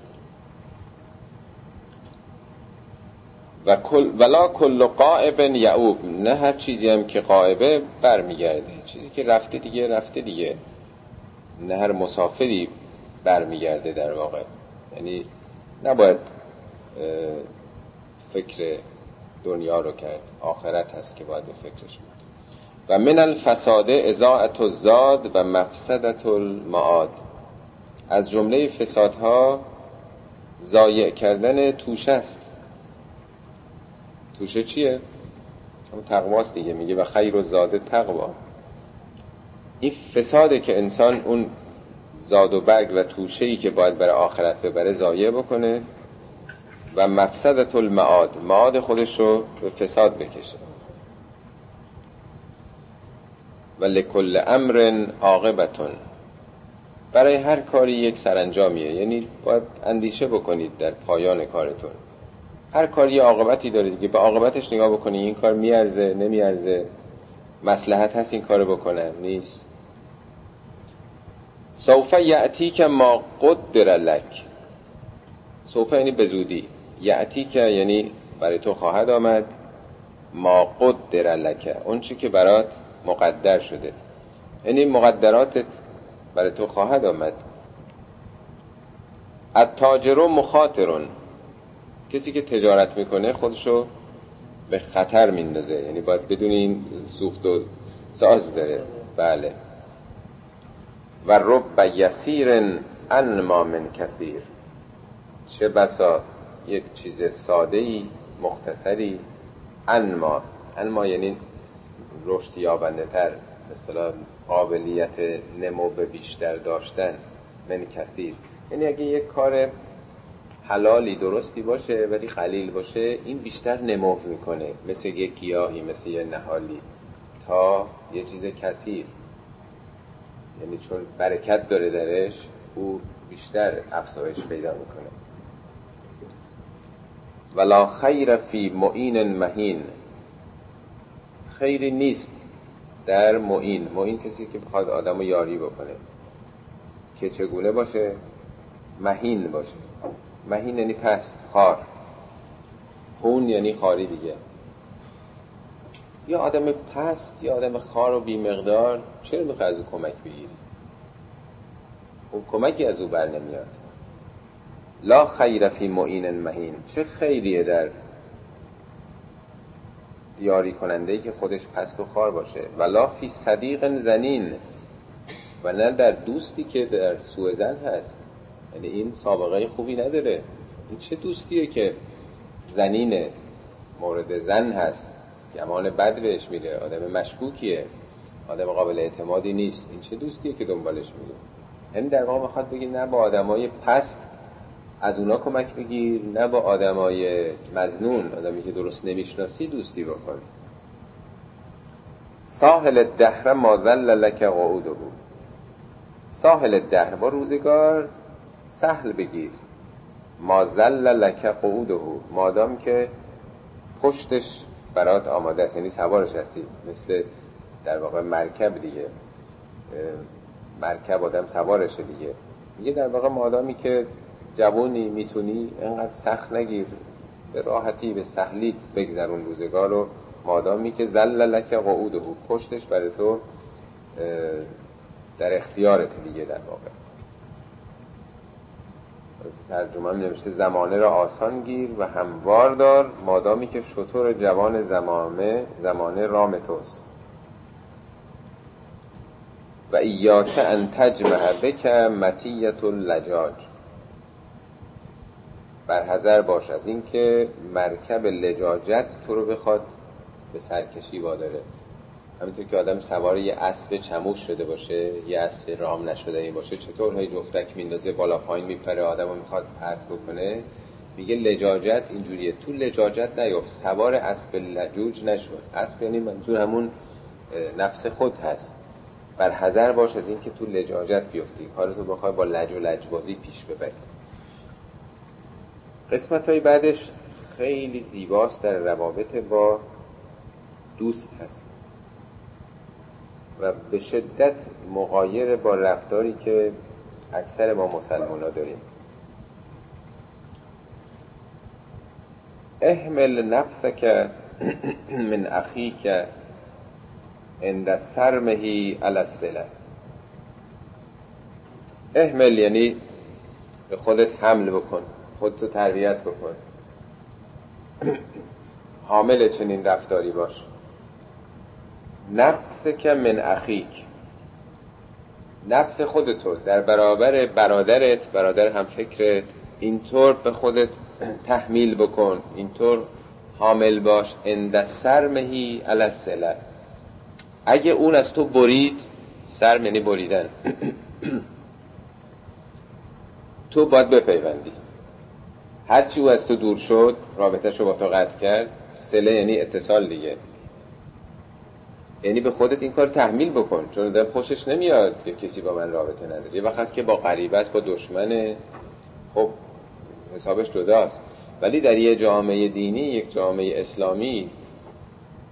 و کل ولا کل قائب یعوب. نه هر چیزی هم که قائبه برمیگرده. چیزی که رفته دیگه رفته دیگه. نه هر مسافری برمیگرده در واقع. یعنی نباید فکر دنیا رو کرد. آخرت هست که باید به فکرش بود. و من الفساد ازاعت الزاد و مفسدت المعاد. از جمله فسادها ضایع کردن توشه است. توشه چیه؟ تقواست دیگه. میگه و خیر و زاده تقوا. این فساده که انسان اون زاد و برگ و توشه که باید برای آخرت ببره ضایع بکنه و مفسدت المعاد معاد خودش رو به فساد بکشه. و لکل امر عاقبتون. برای هر کاری یک سرانجامیه. یعنی باید اندیشه بکنید در پایان کارتون. هر کاری عاقبتی داره دیگه به عاقبتش نگاه بکنی این کار میارزه نمیارزه. مسلحت هست این کار بکنم نیست. سوف یعتی که ما قدر لک. سوف یعنی به زودی. یعتی که یعنی برای تو خواهد آمد. ما قدر لک. اون چی که برات مقدر شده. یعنی مقدراتت برای تو خواهد آمد. التاجر مخاطرون. کسی که تجارت می‌کنه خودشو به خطر میندازه. یعنی باید بدون این سوخت و ساز داره. بله. و رب یسیر انما من کثیر. چه بسا یک چیز ساده ای مختصری. انما. انما یعنی رشد یابنده تر مثلا قابلیت نمو به بیشتر داشتن. من کثیر. یعنی اگه یک کار حلالی درستی باشه ولی قلیل باشه این بیشتر نمو می‌کنه. مثل یک گیاهی مثل یه نهالی. تا یه چیز کثیر یعنی چون برکت داره درش او بیشتر افزایش پیدا می‌کنه. ولا خیر فی معین مهین. خیری نیست در معین. معین کسی که بخواد آدم رو یاری بکنه. که چگونه باشه؟ مهین باشه. مهین یعنی پست خار. هون یعنی خاری دیگه. یا آدم پست یا آدم خار و بیمقدار چرا می‌خوای از او کمک بگیری؟ اون کمکی از او بر نمیاد. لا خیر فی معین مهین. چه خیریه در یاری کننده ای که خودش پست و خار باشه. ولا فی صدیق زنین. و نه در دوستی که در سوء زن هست. یعنی این سابقه خوبی نداره. این چه دوستیه که زنین مورد زن هست؟ گمان بد بهش میره آدم مشکوکیه آدم قابل اعتمادی نیست. این چه دوستیه که دنبالش میره یعنی در واقع می‌خواد بگی نه با آدمای پست از اونا کمک بگیر نه با آدمای مزنون آدمی که درست نمی‌شناسی دوستی بکن. ساحل الدهر ما ذل لک قعوده. ساحل دهر با روزگار سهل بگیر. ما ذل لک قعوده. مادام که پشتش برات آماده است. یعنی سوارش هستی. مثل در واقع مرکب دیگه. مرکب آدم سوارشه دیگه. میگه در واقع مادامی که جوونی می‌تونی انقدر سخت نگیر. به راحتی به سهلی بگذرون روزگار رو. مادامی که زل لک قعوده. پشتش برای تو در اختیارت دیگه در واقع. ترجمه هم نوشته زمانه را آسان گیر و هموار دار مادامی که شطور جوان زمانه زمانه رام توست. و ایاک ان تجمع بک متیت لجاج بر باش از اینکه مرکب لجاجت تو رو بخواد به سرکشی واداره. همینطور که آدم سوار یه اسب چموش شده باشه یه اسب رام نشده باشه چطور های جفتک میندازه بالا پایین میپره آدم رو می‌خواد پرت بکنه؟ میگه لجاجت اینجوریه. تو لجاجت نیفت سوار اسب لجوج نشد. اسب یعنی منظور همون نفس خود هست. بر حذر باش از اینکه تو لجاجت بیفتی. کارتو بخوای با لج و لجبازی پیش ببری. قسمت های بعدش خیلی زیباست. در روابط با دوست هست. و به شدت مقایر با رفتاری که اکثر ما مسلمان ها داریم. احمل نفسك من اخیک عند سرمهی علی السله احمل یعنی به خودت حمل بکن خودتو تربیت بکن. حامل چنین رفتاری باش. نفس که من اخیک. نفس خودتو در برابر برادرت برادر هم فکرت اینطور به خودت تحمیل بکن اینطور حامل باش. اند سرمهی علی اگه اون از تو برید سرم یعنی بریدن. <clears throat> تو باید بپیوندی. هرچی او از تو دور شد رابطهش رو با تو قطع کرد. سله یعنی اتصال دیگه. یعنی به خودت این کار تحمیل بکن چون در خوشش نمیاد که کسی با من رابطه نداره. یه وقت هست که با غریبه است با دشمنه. خب حسابش جداست. ولی در یه جامعه دینی یک جامعه اسلامی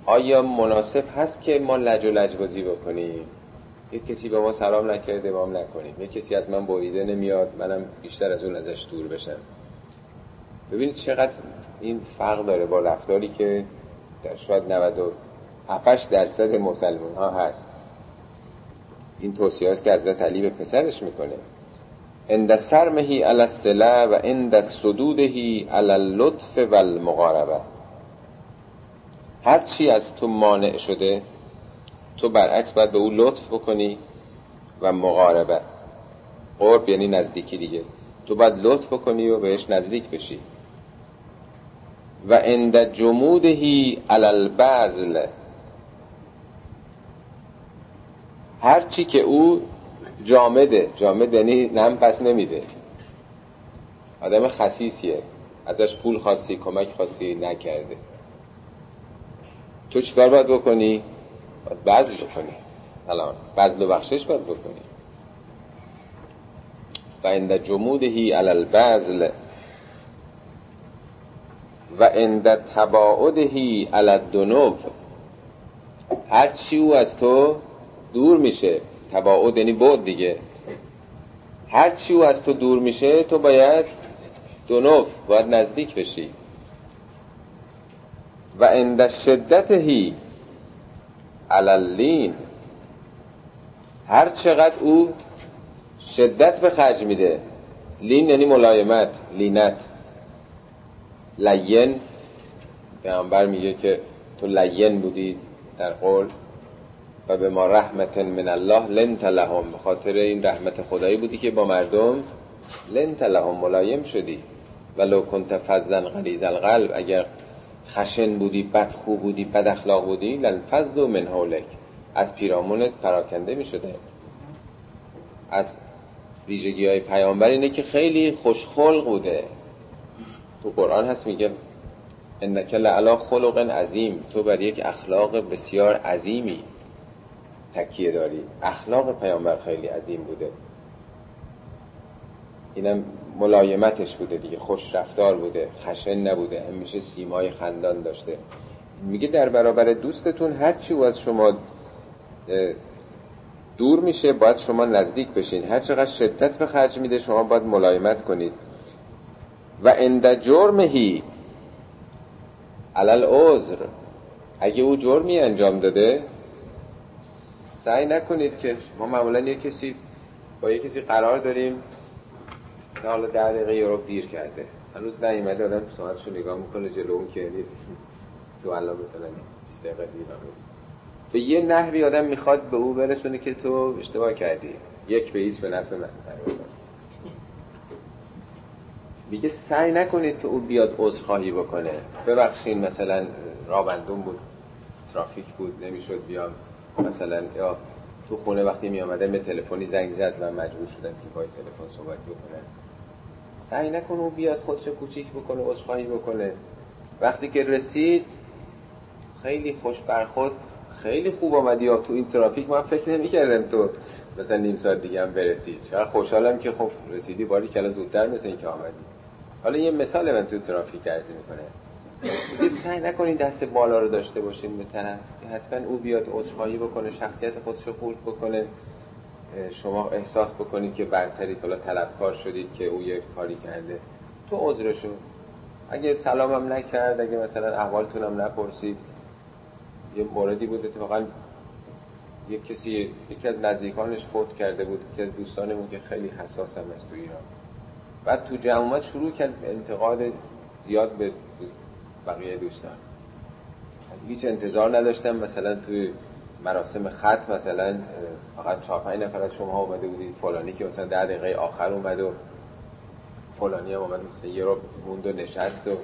آیا مناسب هست که ما لج و لجبازی بکنیم؟ یک کسی به ما سلام نکرده ما نکنیم. یک کسی از من بریده نمیاد منم بیشتر از اون ازش دور بشم. ببینید چقدر این فرق داره با رفتاری که در شاید 97 درصد مسلمان ها هست. این توصیه است که حضرت علی به پسرش می‌کنه. اند سرمهی علی السله و اند صدودهی علی اللطف و المقاربه هر چی از تو مانع شده تو برعکس باید به او لطف بکنی و مقاربه قرب یعنی نزدیکی دیگه. تو باید لطف بکنی و بهش نزدیک بشی. و اند جمودهی علی البذل. هرچی که او جامده جامد یعنی نم پس نمیده. آدم خسیسیه ازش پول خواستی کمک خواستی نکرده. تو چیکار باید بکنی؟ باید بذل بکنی. الان بذل و بخشش باید بکنی. و عند جمودهی علی البذل و عند تباعدهی علی الدنوب هر چی او از تو دور میشه. تباعد یعنی بعد دیگه. هر چی او از تو دور میشه تو باید دنوب باید نزدیک بشی. و عند شدتهی علالین هر چقدر او شدت به خرج میده. لین یعنی ملایمت لینت. لین پیامبر میگه که تو لین بودی در قول. و به ما رحمت من الله لنت لهم به خاطر این رحمت خدایی بودی که با مردم لنت لهم ملایم شدی. ولو کنت فزن غلیظ القلب اگر خشن بودی بد خوب بودی بد اخلاق بودی لنفض من حولک. از پیرامونت پراکنده می شده. از ویژگی های پیامبر اینه که خیلی خوشخلق بوده. تو قرآن هست میگه انک لعلا خلق عظیم تو بر یک اخلاق بسیار عظیمی. تکیه داری. اخلاق پیامبر خیلی عظیم بوده. اینم ملایمتش بوده دیگه. خوش رفتار بوده. خشن نبوده. همیشه سیمای خندان داشته. میگه در برابر دوستتون هرچی او از شما دور میشه باید شما نزدیک بشین. هر چقدر شدت به خرج میده شما باید ملایمت کنید. و اند جرمهی علل عذر اگه او جرمی انجام داده سعی نکنید که ما معمولا یه کسی با یه کسی قرار داریم مثلا حالا ده دقیقه یه دیر کرده. هنوز نیومده آدم ساعتشو نگاه می‌کنه جلو اون که یعنی تو الان مثلا 20 دقیقه دیر به یه نحوی آدم می‌خواد به او برسونه که تو اشتباه کردی. یک به هیچ به نفع من میگه سعی نکنید که او بیاد عذرخواهی بکنه. ببخشین مثلا رابندون بود ترافیک بود نمی‌شد بیام. مثلا یا تو خونه وقتی می آمده به تلفنی زنگ زد و مجبور شدم که با تلفن صحبت بکنه سعی نکنه او بیاد خودشو کوچیک بکنه عذرخواهی بکنه. وقتی که رسید خیلی خوش برخورد خیلی خوب آمدی. یا تو این ترافیک من فکر نمی‌کردم تو مثلا نیم ساعت دیگه هم برسی. چقدر خوشحالم که خب رسیدی. باری کلا زودتر مثل این که آمدی. حالا یه مثال من تو ترافیک ارزی می‌کنه دیگه <laughs> سعی نکنین دست بالا رو داشته باشین به طرف که حتما او بیاد عذرخواهی بکنه شخصیت خودش رو خورد بکنه. شما احساس بکنید که برترید حالا طلبکار شدید که او یه کاری کرده. تو عذرشو. اگه سلامم نکرد اگه مثلا احوالتونم نپرسید یه موردی بود اتفاقا یه کسی یکی از نزدیکانش فوت کرده بود که دوستانمون که خیلی حساس هم است تو ایران. بعد تو جمعات شروع کرد انتقاد زیاد به بقیه دوستان. هیچ انتظار نداشتم مثلا توی مراسم خط مثلا فقط چهار پنج نفر از شما اومده بودید. فلانی که مثلا ده دقیقه آخر اومد و فلانی هم اومد مثلا یه رو موند و نشست و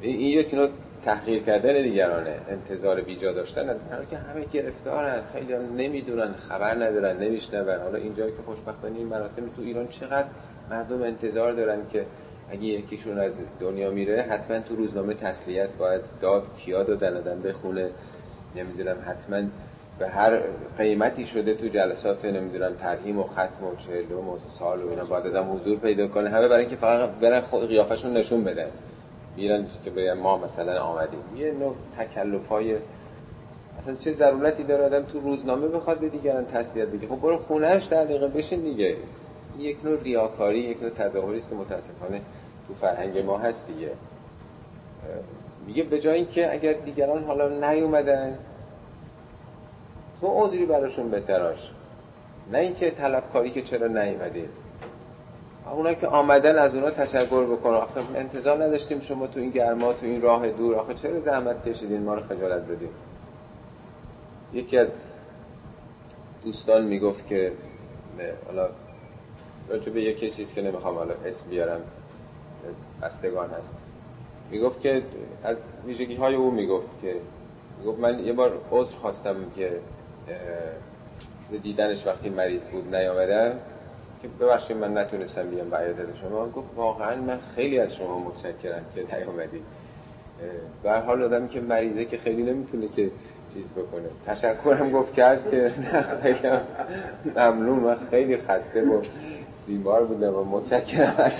این یک نوع تحقیر کردن دیگرانه انتظار بیجا داشتن. از که همه گرفتارن خیلی نمی‌دونن خبر ندارن نمیشنون. حالا اینجا که خوشبختانه این مراسم تو ایران چقدر مردم انتظار دارن که اگه یکیشون از دنیا میره حتما تو روزنامه تسلیت باید داد کیاد و دندن بخونه. نمی‌دونم حتما به هر قیمتی شده تو جلسات نمی‌دونم ترهیم و ختم و چهلوم و سال و اینا باید آدم حضور پیدا کنه. همه برای اینکه فقط برن خود قیافشون نشون بدن. میرن که بگن ما مثلا آمدیم. یه نوع تکلف های اصلا چه ضرورتی داره آدم تو روزنامه بخواد به دیگران تسلیت بگه خب برو خونهش در دقیقه بشین دیگه. یک نوع ریاکاری یک نوع تظاهری است که متاسفانه تو فرهنگ ما هست دیگه. میگه به جای اینکه اگر دیگران حالا نیومدن تو عذری براشون بتراش نه اینکه طلبکاری که چرا نیومدید اونا که آمدن از اونا تشکر بکن آخه انتظار نداشتیم شما تو این گرما تو این راه دور. آخه چرا زحمت کشیدین؟ ما رو خجالت بدیم یکی از دوستان می‌گفت که حالا راجع به یک کسی که نمی‌خوام حالا اسم بیارم. بستگان هست می‌گفت که از ویژگی های او می‌گفت که می‌گفت من یه بار عذر خواستم که دیدنش وقتی مریض بود نیامدم که ببخشید من نتونستم بیام به عیادت شما. گفت واقعا من خیلی از شما متشکرم که نیامدید به هر حال آدمی که مریضه که خیلی نمی‌تونه که چیز بکنه. تشکرم گفت کرد که خیلی ممنون. من خیلی خسته و بیمار بودم و متشکرم.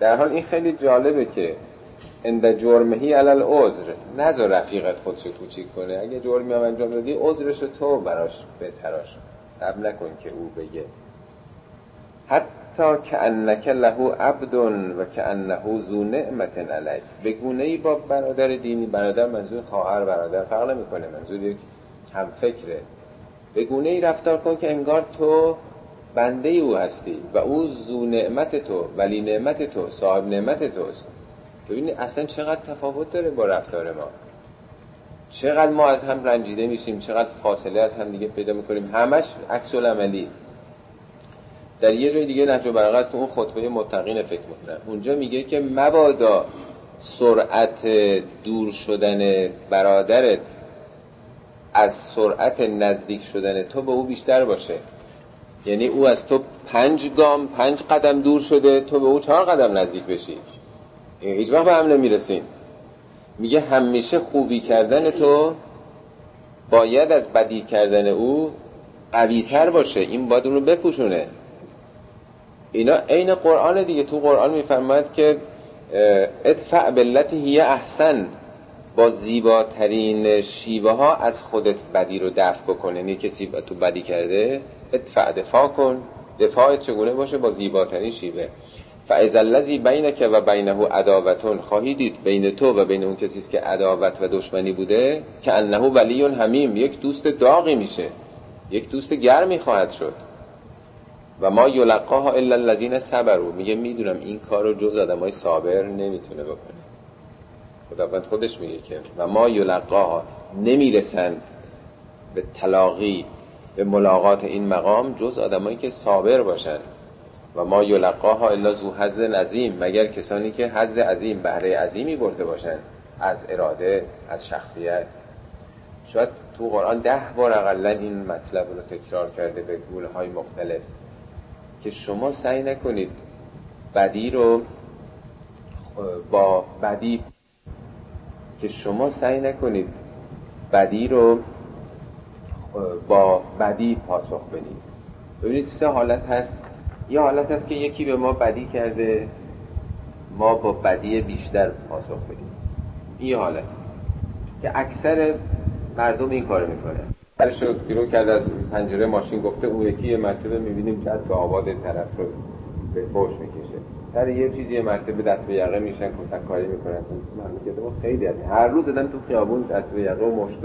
در حال این خیلی جالبه که اند جرمهی علل عذر نذار رفیقت خودشو کوچیک کنه. اگه جرمی هم انجام دادی عذرش تو براش بتراش. سب نکن که او بگه. حتی که انک له عبد و که انه زو نعمت علیک. به گونه ای با برادر دینی برادر منظور خواهر برادر فرق نمی‌کنه. منظور یک هم فکره. به گونه ای رفتار کن که انگار تو بنده او هستی و او زو نعمت تو ولی نعمت تو صاحب نعمت توست. ببینید اصلا چقدر تفاوت داره با رفتار ما. چقدر ما از هم رنجیده میشیم چقدر فاصله از هم دیگه پیدا می‌کنیم. همش عکس عملی در یه جای دیگه نهج البلاغه است اون خطبه متقین فکر می‌کنم اونجا میگه که مبادا سرعت دور شدن برادرت از سرعت نزدیک شدن تو به او بیشتر باشه. یعنی او از تو پنج گام پنج قدم دور شده تو به او چهار قدم نزدیک بشی. هیچ وقت به هم نمی‌رسین میگه همیشه خوبی کردن تو باید از بدی کردن او قویتر باشه. این باید اون رو بپوشونه. اینا عین قرآن دیگه. تو قرآن میفرماید که ادفع بلتی هی احسن. با زیباترین شیوه ها از خودت بدی رو دفع بکنه. یعنی کسی تو بدی کرده ادفع دفاع کن. دفاع چگونه باشه؟ با زیباترین شیوه. فاذا الذی بینک و بینه عداوتون خواهی دید بین تو و بین اون کسی که عداوت و دشمنی بوده که انه ولی همیم یک دوست داغی میشه. یک دوست گرمی خواهد شد. و ما یلقاها الا الذین صبروا. میگه می‌دونم این کار رو جز آدمای صابر نمی‌تونه بکنه. خداوند خودش میگه که و ما یلقاها. نمی‌رسند به تلاقی. به ملاقات این مقام جز آدمایی که صابر باشند و ما یلقاها الا زو حظ عظیم مگر کسانی که حظ عظیم بهره عظیمی برده باشند از اراده از شخصیت. شاید تو قرآن ده بار اقلا این مطلب رو تکرار کرده به گوله های مختلف. که شما سعی نکنید بدی رو با بدی که شما سعی نکنید بدی رو با بدی پاسخ بدید ببینید سه حالت هست. یه حالت هست که یکی به ما بدی کرده ما با بدی بیشتر پاسخ بدیم. این حالت. که اکثر مردم این کار می‌کنه سرش رو بیرون کرد از پنجره ماشین گفته اون یکی یه مرتبه می‌بینیم که از آباد طرف رو به فوش می‌کشه. سر یه چیزی یه مرتبه دست به یقه میشن کتک کاری می‌کنن. مملکت ما خیلی هست هر روز دادن تو خیابون دست به یقه و مشت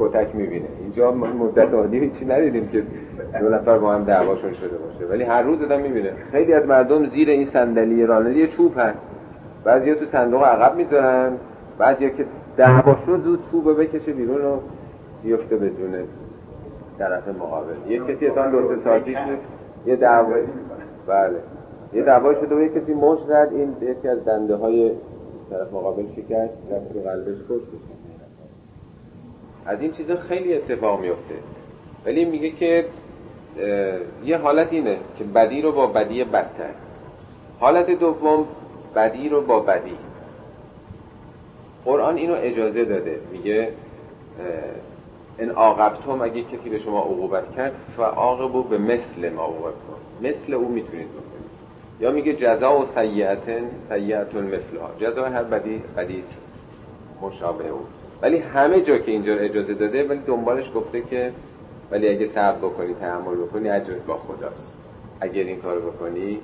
کتک می‌بینه. اینجا مدت عادی چی ندیدیم که دو نفر با هم دعواشون شده باشه. ولی هر روز دادن می‌بینه. خیلی از مردم زیر این صندلی رانندگی چوب هست. بعضیا تو صندوق عقب می‌ذارن. بعضیا که دعواشون زود چوب بکشه بیرون و بیفته بدون طرف مقابل. یه کسی اصلا دو سه یه دعوا بله. یه دعوا شده و یه کسی مش زد. این یکی از دنده های طرف مقابل شکست. رفت قلبش کش از این چیزا خیلی اتفاق میفته. ولی میگه که یه حالت اینه که بدی رو با بدی بدتر. حالت دوم بدی رو با بدی. قرآن اینو اجازه داده. میگه ان عاقبتم اگه کسی به شما عقوبت کرد فعاقبو به مثل ما عقوبتم مثل او می‌تونید بکنید. یا میگه جزا و سیعتن سیعتون مثلها. جزا هر بدی بدی مشابه او. ولی همه جا که اینجا اجازه داده ولی دنبالش گفته که ولی اگه صبر بکنی تحمل بکنی اجرت با خداست. اگر این کار بکنی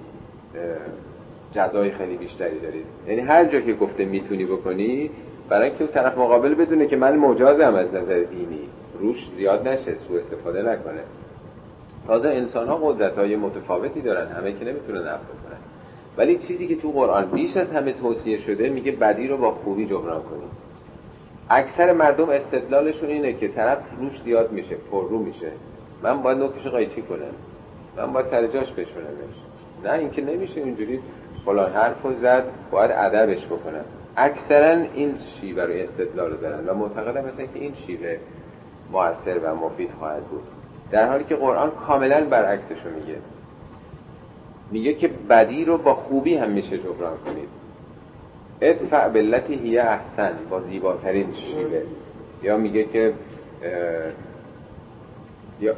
جزای خیلی بیشتری دارید یعنی هر جا که گفته می‌تونی بکنی برای اینکه طرف مقابل بدونه که من مجازم از نظر دینی. روش زیاد نشه سوء استفاده نکنه. تازه انسان ها قدرت های متفاوتی دارن همه که نمی‌تونن نفع کنن ولی چیزی که تو قرآن بیش از همه توصیه شده میگه بدی رو با خوبی جبران کنیم اکثر مردم استدلالشون اینه که طرف روش زیاد میشه پررو میشه. من باید نوکش قیچی کنم. من باید سر جاش بشونمش نه اینکه نمیشه اینجوری فلان حرف رو زد باید ادبش بکنم. اکثرا این شیوه رو استدلال رو دارن و معتقدم مثلا که این شیوه موثر و مفید خواهد بود. در حالی که قرآن کاملا برعکسش رو میگه. میگه که بدی رو با خوبی هم میشه جبران کنید. ادفع بلتی هی احسن با زیباترین شیوه. یا میگه که یا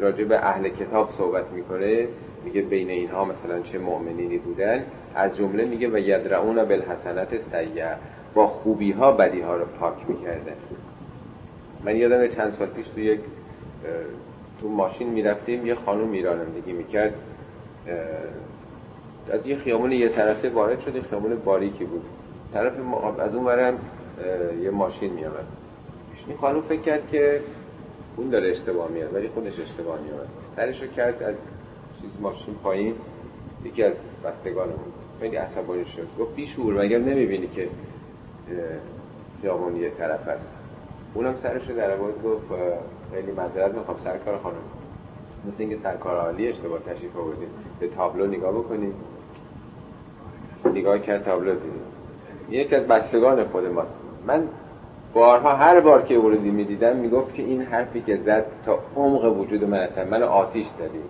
راجع به اهل کتاب صحبت می‌کنه میگه بین اینها مثلا چه مؤمنینی بودن. از جمله میگه و یدرعون بالحسنت سیعه با خوبی ها بدی ها رو پاک می‌کردن. من یادم چند سال پیش تو یک تو ماشین می‌رفتیم یه خانوم رانندگی می‌کرد. از یه خیامون یه طرفه وارد شده خیامون باریکی بود. طرف از اون برم یه ماشین میامد این خانوم فکر کرد که اون داره اشتباه میاد ولی خودش اشتباه میاد سرش رو کرد از چیز ماشین پایین یکی از بستگانمون. خیلی عصبانی شد. گفت بیشور مگر نمی‌بینی که خیابون یه طرف است؟ اونم سرش در گفت خیلی مذارت می‌خوام سرکار خانم. مثل اینکه سرکار عالی اشتباه تشریف آوردیم به تابلو نگاه بکنیم نگاه کرد تابلو دیدیم یکی از بستگان خود ماست. من بارها هر بار که ورودی می‌دیدم می‌گفت که این حرفی که زد تا عمق وجود من اصلا من آتیش زدی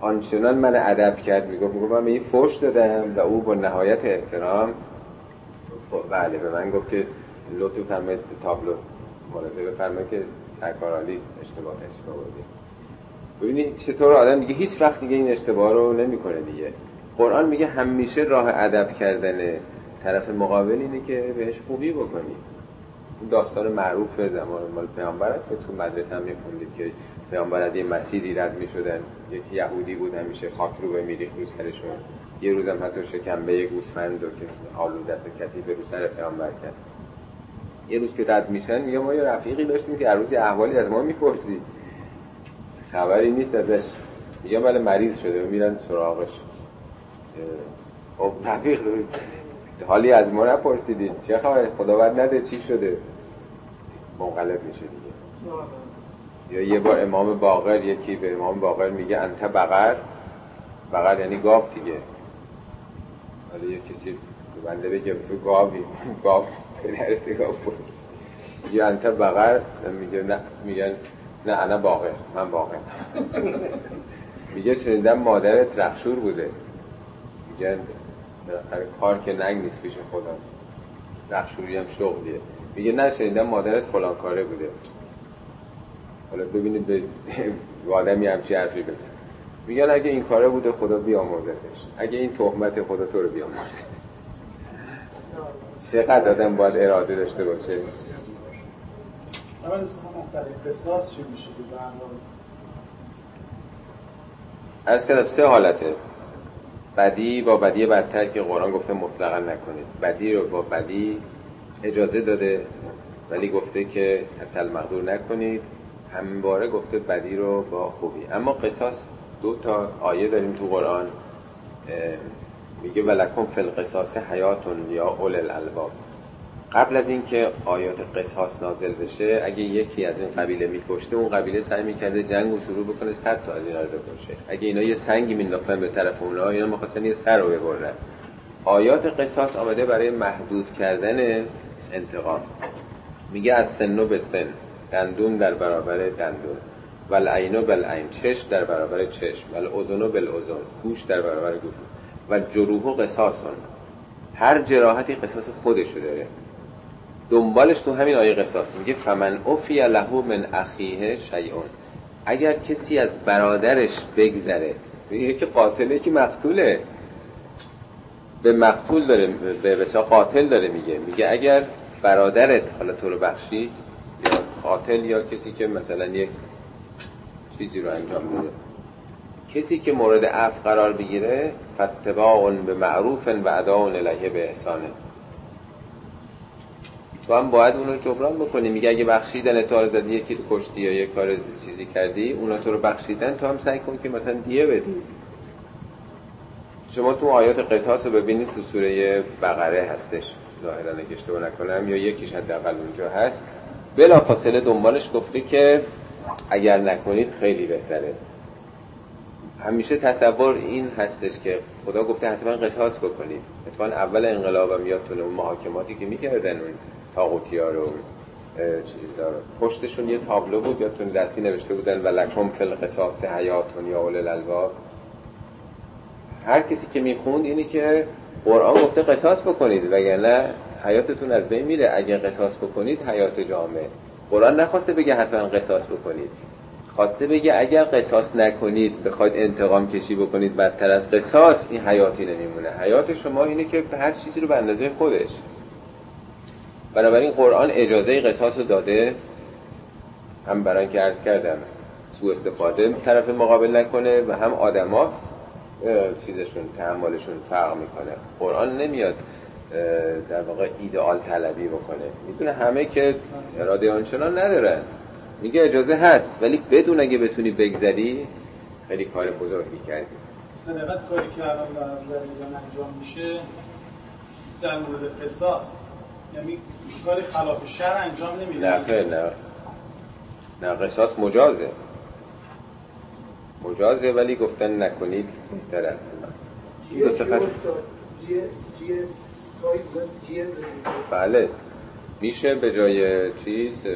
آنچنان من ادب کرد می‌گفت می‌گفت من این فوش دادم و او با نهایت احترام بله به من گفت که لطف فرمایید تابلو. ملاحظه بفرمایید که سرکارالی اشتباه اشتباه بودی ببینید چطور آدم دیگه هیچ وقت دیگه این اشتباه رو نمی‌کنه دیگه. قرآن میگه همیشه راه ادب کردن طرف مقابل اینه که بهش خوبی بکنی. این داستان معروف زمان مال پیامبر است. تو مدرسه هم میخوندید که پیامبر از یه مسیری رد می‌شدن. یک یهودی بود همیشه خاک رو به میریخ رو سرشون یه روزم حتی شکمبه یک گوسفند رو که آلو دست کسی به رو سر پیامبر کرد. یه روز که رد میشن میگه ما یه رفیقی داشتیم که هر روز احوالی از ما می‌پرسی خبری نیست ازش. میگه بله مریض شده. و میرن سراغش. خب رفیق حالی از ما نپرسیدین. چه خبر؟ خداوند نده چی شده؟ منقلب میشه دیگه. یا یه بار امام باقر یکی به امام باقر میگه انت بقر. بقر یعنی گاو دیگه. حالا یه کسی بنده بگه تو گاوی. گاو پدرت بود. یا انت بقر. میگه نه میگن نه انا باقر. من باقر میگه شنیدم مادرت رخشور بوده. میگن بالاخره کار که ننگ نیست پیش خدا رخشوری هم شغلیه. میگه نه شنیدم مادرت فلان کاره بوده. حالا ببینید به <laughs> آدمی همچی حرفی بزن. میگن اگه این کاره بوده خدا بیامرزتش اگه این تهمت خدا تو رو بیامرزه چقدر آدم باید اراده داشته باشه؟ از کردم سه حالته. بدی با بدی بدتر که قرآن گفته مطلقا نکنید. بدی رو با بدی اجازه داده ولی گفته که حتی المقدور نکنید. همین گفته بدی رو با خوبی. اما قصاص دو تا آیه داریم تو قرآن میگه ولکن فی القصاص حیاتون یا اول الالباب قبل از اینکه آیات قصاص نازل بشه اگه یکی از این قبیله میکشته اون قبیله سعی می‌کرده جنگ و شروع بکنه صد تا از اینا رو بکشه. اگه اینا یه سنگی مینداختن به طرف اونها اینا می‌خواستن یه سر رو ببرن. آیات قصاص آمده برای محدود کردن انتقام. میگه از سنو به سن دندون در برابر دندون. ول عینو بل عین چشم در برابر چشم. ول اذنو بل اذن گوش در برابر گوش. و جروح و قصاصون هر جراحتی قصاص خودشو داره. دنبالش تو همین آیه قصاص. میگه فمن اوفی له من اخیه شیئون. اگر کسی از برادرش بگذره میگه که قاتله که مقتوله. به مقتول داره به بسا قاتل داره میگه. میگه اگر برادرت حالا تو رو بخشید یا قاتل یا کسی که مثلا یک چیزی رو انجام بده. کسی که مورد عفو قرار بگیره فتباع به معروف و اداء الیه به احسانه. تو هم باید اونو جبران بکنی. میگه اگه بخشیدن تو رو زدی یکی رو کشتی یا یه کار چیزی کردی اونا تو رو بخشیدن تو هم سعی کن که مثلا دیه بدی. شما تو آیات قصاص رو ببینید تو سوره بقره هستش. ظاهرا اگه اشتباه نکنم یا یکیش حداقل اونجا هست. بلا فاصله دنبالش گفته که اگر نکنید خیلی بهتره. همیشه تصور این هستش که خدا گفته حتما قصاص بکنید. اتفاقا اول انقلابم یادتونه اون محاکماتی که می‌کردن اون تاغوتی ها رو چیزا رو. پشتشون یه تابلو بود یادتون دستی نوشته بودن و لکم فل قصاص حیاتون یا اول الالباب هر کسی که می‌خوند اینه که قرآن گفته قصاص بکنید وگرنه حیاتتون از بین میره. اگه قصاص بکنید حیات جامعه قرآن نخواسته بگه حتما قصاص بکنید. خواسته بگه اگر قصاص نکنید بخواید انتقام کشی بکنید بدتر از قصاص این حیاتی نمیمونه. حیات شما اینه که هر چیزی رو به اندازه خودش. بنابراین قرآن اجازه قصاص رو داده. هم برای که عرض کردم سو استفاده طرف مقابل نکنه و هم آدما چیزشون تحملشون فرق می‌کنه. قرآن نمیاد در واقع ایدئال طلبی بکنه. می‌دونه همه که اراده آنچنان ندارن میگه اجازه هست ولی بدون اگه بتونی بگذری خیلی کار بزرگی کردی. مثلا کاری که الان در انجام میشه در مورد قصاص. یعنی کار خلاف شر انجام نمیده. نه خیلی نه. نه قصاص مجازه. مجازه ولی گفتن نکنید بهتره. دو سفر بله. میشه به جای چیز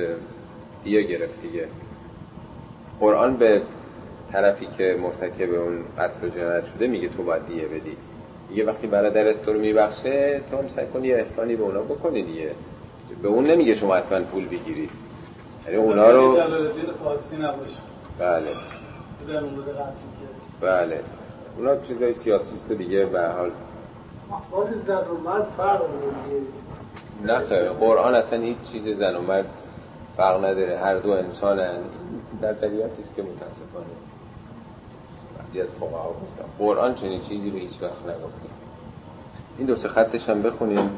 دیگه گرفت دیگه. قرآن به طرفی که مرتکب اون قتل و جنایت شده میگه تو باید دیه بدی. دیگه وقتی برادرت تو رو میبخشه تو هم سعی کنی یه احسانی به اونا بکنی دیگه. به اون نمیگه شما حتما پول بگیرید. یعنی اونا رو بله. بله. اونا چیزای سیاسیست دیگه به حال. نه قرآن اصلا هیچ چیز زن و مرد فرق نداره. هر دو انسانن. نظریاتی است که متاسفانه. بعضی از فقها گفتم. قرآن چنین چیزی رو هیچ وقت نگفته. این دو سه خطش هم بخونیم.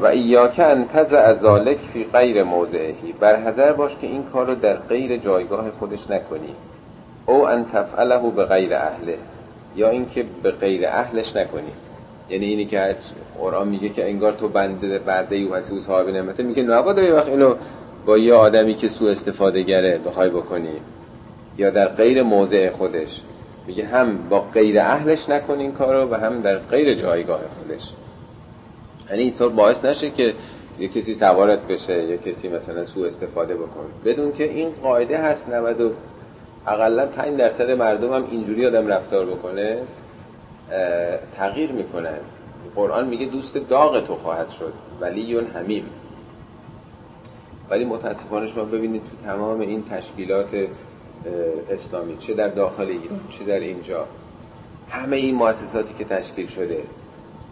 و ایاک انتز ازالک فی غیر موضعهی. بر حذر باش که این کار رو در غیر جایگاه خودش نکنی. او ان تفعله به غیر اهله. یا اینکه به غیر اهلش نکنی. یعنی اینی که قرآن میگه که انگار تو بنده برده او هستی و صاحب نعمته. میگه نباید وقت اینو با یه آدمی که سو استفاده گره بخوای بکنی. یا در غیر موضع خودش. میگه هم با غیر اهلش نکن این کارو و هم در غیر جایگاه خودش. یعنی اینطور باعث نشه که یه کسی سوارت بشه یه کسی مثلا سو استفاده بکن بدون که این قاعده هست 90 و اقلا 5 درصد مردم هم اینجوری آدم رفتار بکنه تغییر می‌کنن. قرآن میگه دوست داغ تو خواهد شد ولی یون همیم ولی متاسفانه شما ببینید تو تمام این تشکیلات اسلامی چه در داخل ایران چه در اینجا. همه این مؤسساتی که تشکیل شده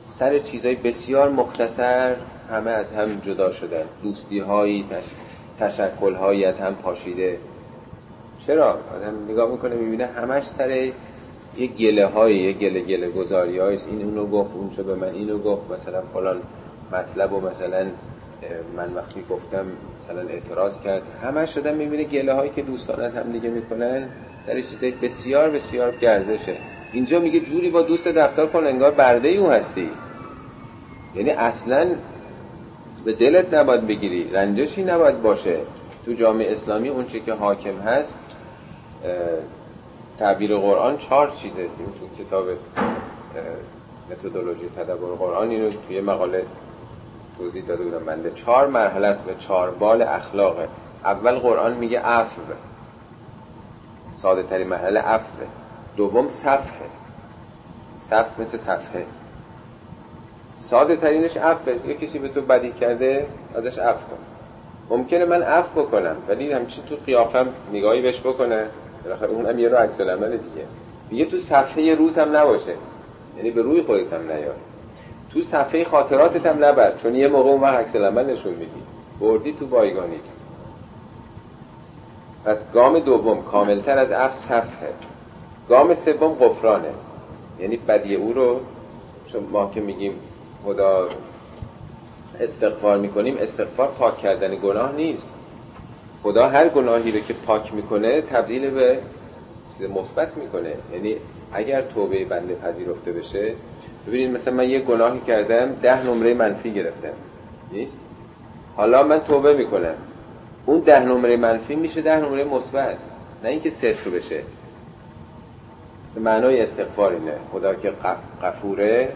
سر چیزهای بسیار مختصر همه از هم جدا شدن. دوستی هایی تش... تشکل هایی از هم پاشیده. چرا؟ آدم نگاه می‌کنه می‌بینه همش سر یه گله های یه گله گله گذاری هایست این اونو گفت اون به من اینو گفت مثلا فلان مطلب و مثلا من وقتی گفتم مثلا اعتراض کرد همه شدن می‌بینه گله هایی که دوستان از هم دیگه می‌کنن سر چیزای بسیار بسیار گرزشه اینجا میگه جوری با دوست دفتر کن انگار برده او هستی. یعنی اصلا به دلت نباید بگیری رنجشی نباید باشه. تو جامعه اسلامی اون چه که حاکم هست تعبیر قرآن چهار چیزه. تو کتاب متدولوژی تدبر قرآن اینو توی مقاله توضیح داده بودم بنده. چهار مرحله است و چهار بال اخلاقه اول قرآن میگه عفو. ساده ترین مرحله عفو. دوم صفحه. صف مثل صفحه. ساده ترینش عفو. یه کسی به تو بدی کرده ازش عفو کن. ممکنه من عفو بکنم ولی همچین تو قیافم نگاهی بهش بکنه. بالاخره اونم یه رو عکس العمل دیگه. میگه تو صفحه روت هم نباشه. یعنی به روی خودت هم نیار تو صفحه خاطراتت هم نبر چون یه موقع اون عکس العمل نشون میدی. بردی تو بایگانی. پس گام دوم کاملتر از اف صفحه. گام سوم قفرانه یعنی بدی او رو چون ما که میگیم خدا استغفار می‌کنیم استغفار پاک کردن گناه نیست. خدا هر گناهی رو که پاک می‌کنه تبدیل به مثبت می‌کنه. یعنی اگر توبه بنده پذیرفته بشه ببینید مثلا من یه گناهی کردم ده نمره منفی گرفتم. نیست؟ حالا من توبه می‌کنم. اون ده نمره منفی میشه ده نمره مثبت. نه اینکه صفر بشه. معنای استغفار اینه. خدا که قفوره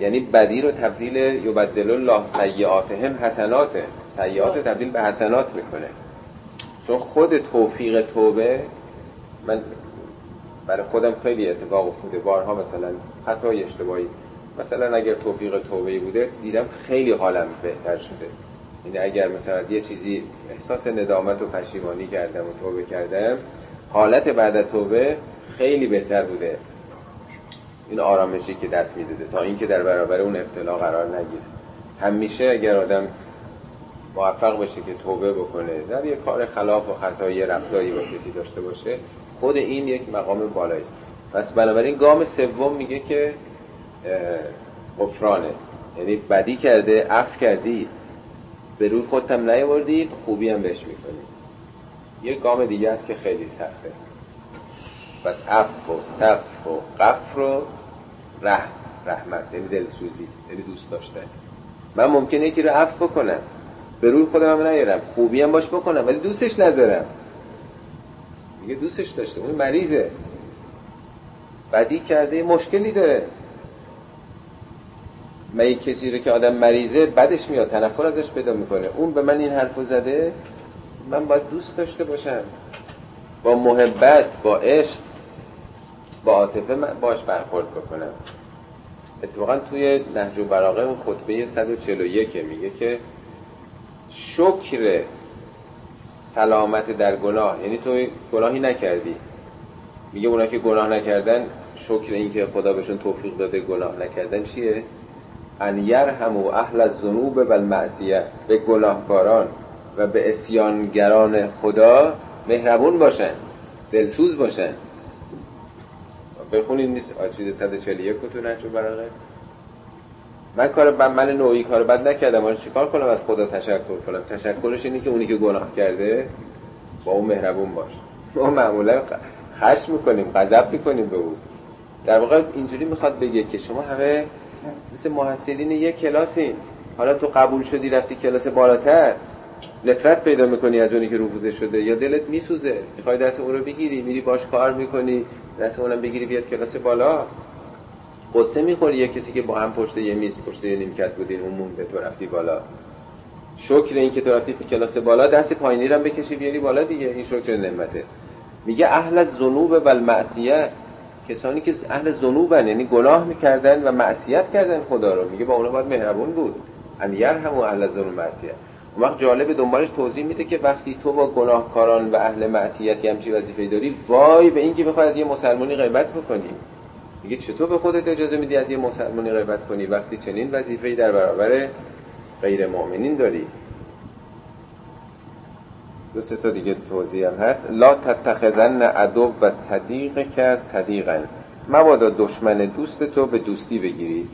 یعنی بدی رو تبدیل یبدل الله سیعاتهم حسنات سیعات تبدیل به حسنات می‌کنه. چون خود توفیق توبه من برای خودم خیلی اتفاق افتاده. بارها مثلا خطای اشتباهی. مثلا اگر توفیق توبه بوده دیدم خیلی حالم بهتر شده. یعنی اگر مثلا از یه چیزی احساس ندامت و پشیمانی کردم و توبه کردم حالت بعد توبه خیلی بهتر بوده. این آرامشی که دست می‌داده تا اینکه در برابر اون ابتلا قرار نگیره. همیشه اگر آدم موفق بشه که توبه بکنه در یه کار خلاف و خطایی رفتاری با کسی داشته باشه خود این یک مقام بالایی است پس بنابراین گام سوم میگه که غفرانه. یعنی بدی کرده اف کردی به روی خودتم نیاوردی خوبی هم بهش می‌کنی. یه گام دیگه است که خیلی سخته. پس اف و صف و قفر و رحم. رحمت. یعنی دلسوزی یعنی دوست داشتن. من ممکنه یکی رو عفو بکنم. به روی خودم هم نیارم. خوبی هم باش بکنم ولی دوستش ندارم. میگه دوستش داشته. اون مریضه. بدی کرده مشکلی داره. یک کسی رو که آدم مریضه بدش میاد تنفر ازش پیدا می‌کنه. اون به من این حرفو زده من باید دوست داشته باشم. با محبت با عشق با عاطفه باش برخورد بکنم. اتفاقا توی نهج و براغه اون خطبه 141 میگه که شکر سلامت در گناه. یعنی تو گناهی نکردی. میگه اونا که گناه نکردن شکر اینکه خدا بهشون توفیق داده گناه نکردن چیه؟ ان یرحمو اهل الذنوب و المعصیه به گناهکاران و به اسیانگران خدا مهربون باشن دلسوز باشن. بخونید نیست؟ آچید 141 تو نهج براغه من کار ب... من نوعی کار بد نکردم. آن چیکار کنم از خدا تشکر کنم؟ تشکرش اینه که اونی که گناه کرده با اون مهربون باش. ما معمولا خشم می‌کنیم غضب می‌کنیم به او. در واقع اینجوری می‌خواد بگه که شما همه مثل محصلین یک کلاسین حالا تو قبول شدی رفتی کلاس بالاتر نفرت پیدا می‌کنی از اونی که روفوزه شده یا دلت میسوزه؟ می‌خوای دست اون رو بگیری میری باش کار می‌کنی دست اونم بگیری بیاد کلاس بالا. قصه می‌خوری یه کسی که با هم پشت یه میز پشت یه نیمکت بودین اون مونده تو رفتی بالا. شکر این که تو رفتی کلاس بالا دست پایینی رو بکشی بیاری بالا دیگه. این شکر نعمته. میگه اهل از ذنوب و المعصیه کسانی که اهل ذنوبن یعنی گناه می‌کردن و معصیت کردن خدا رو. میگه با اونها باید مهربون بود. ان یرحم اهل ذنوب معصیه اون وقت جالب دنبالش توضیح میده که وقتی تو با گناهکاران و اهل معصیتی همچی وظیفه داری وای به اینکه بخوای از یه مسلمانی غیبت بکنی. میگه چطور به خودت اجازه میدی از یه مسلمانی غیبت کنی وقتی چنین وظیفه‌ای در برابر غیر مؤمنین داری؟ دو سه تا دیگه توضیح هم هست. لا تتخذن ادب و صدیق که صدیقن. مبادا دشمن دوست تو به دوستی بگیری.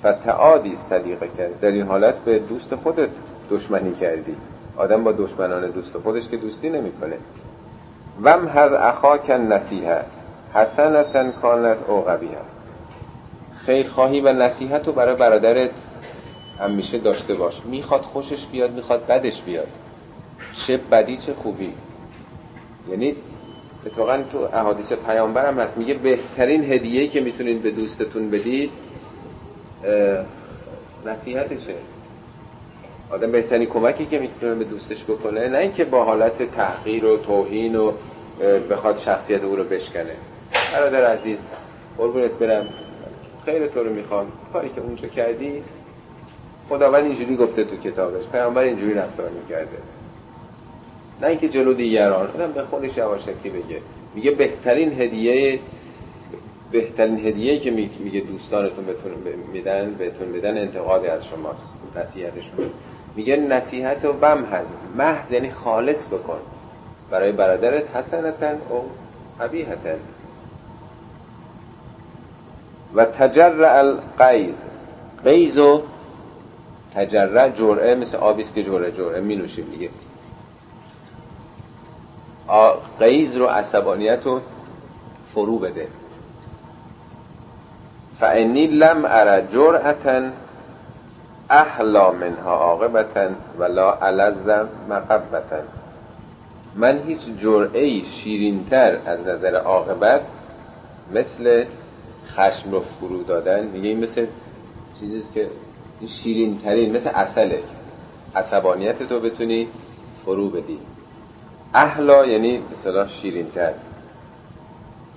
فتعادی صدیق که در این حالت به دوست خودت دشمنی کردی. آدم با دشمنان دوست خودش که دوستی نمی‌کنه. وم هر اخاک نصیحه حسنتن کانت او قبیه خیر خواهی و نصیحت رو برای برادرت همیشه داشته باش. می‌خواد خوشش بیاد می‌خواد بدش بیاد. چه بدی چه خوبی. یعنی اتفاقا تو احادیث پیامبر هم هست. میگه بهترین هدیه که می‌تونید به دوستتون بدید نصیحتشه. آدم بهترین کمکی که می‌تونه به دوستش بکنه نه اینکه با حالت تحقیر و توهین و بخواد شخصیت او رو بشکنه. برادر عزیز قربونت برم. خیر تو رو می‌خوام. کاری که اونجا کردی خداوند اینجوری گفته تو کتابش. پیامبر اینجوری رفتار می‌کرده. نه اینکه جلو دیگران آدم به خودش یواشکی بگه. میگه بهترین هدیه بهترین هدیه که میگه دوستانتون بهتون میدن بهتون میدن انتقادی از شماست نصیحت شماست میگه نصیحت و بم هز محض یعنی خالص بکن. برای برادرت حسنتن و قبیحتن و تجرع القیز قیز و تجرع جرعه مثل آبیست که جرعه جرعه می نوشیم. دیگه قیز رو عصبانیت رو فرو بده. فعنی لم ار جرعتا احلا منها عاقبتا ولا علز مقبتا من هیچ جرعه شیرینتر از نظر عاقبت مثل خشم رو فرو دادن میگه این مثل چیزیست که شیرین ترین مثل اصله عصبانیت تو بتونی فرو بدی. احلا یعنی مثلا شیرین تر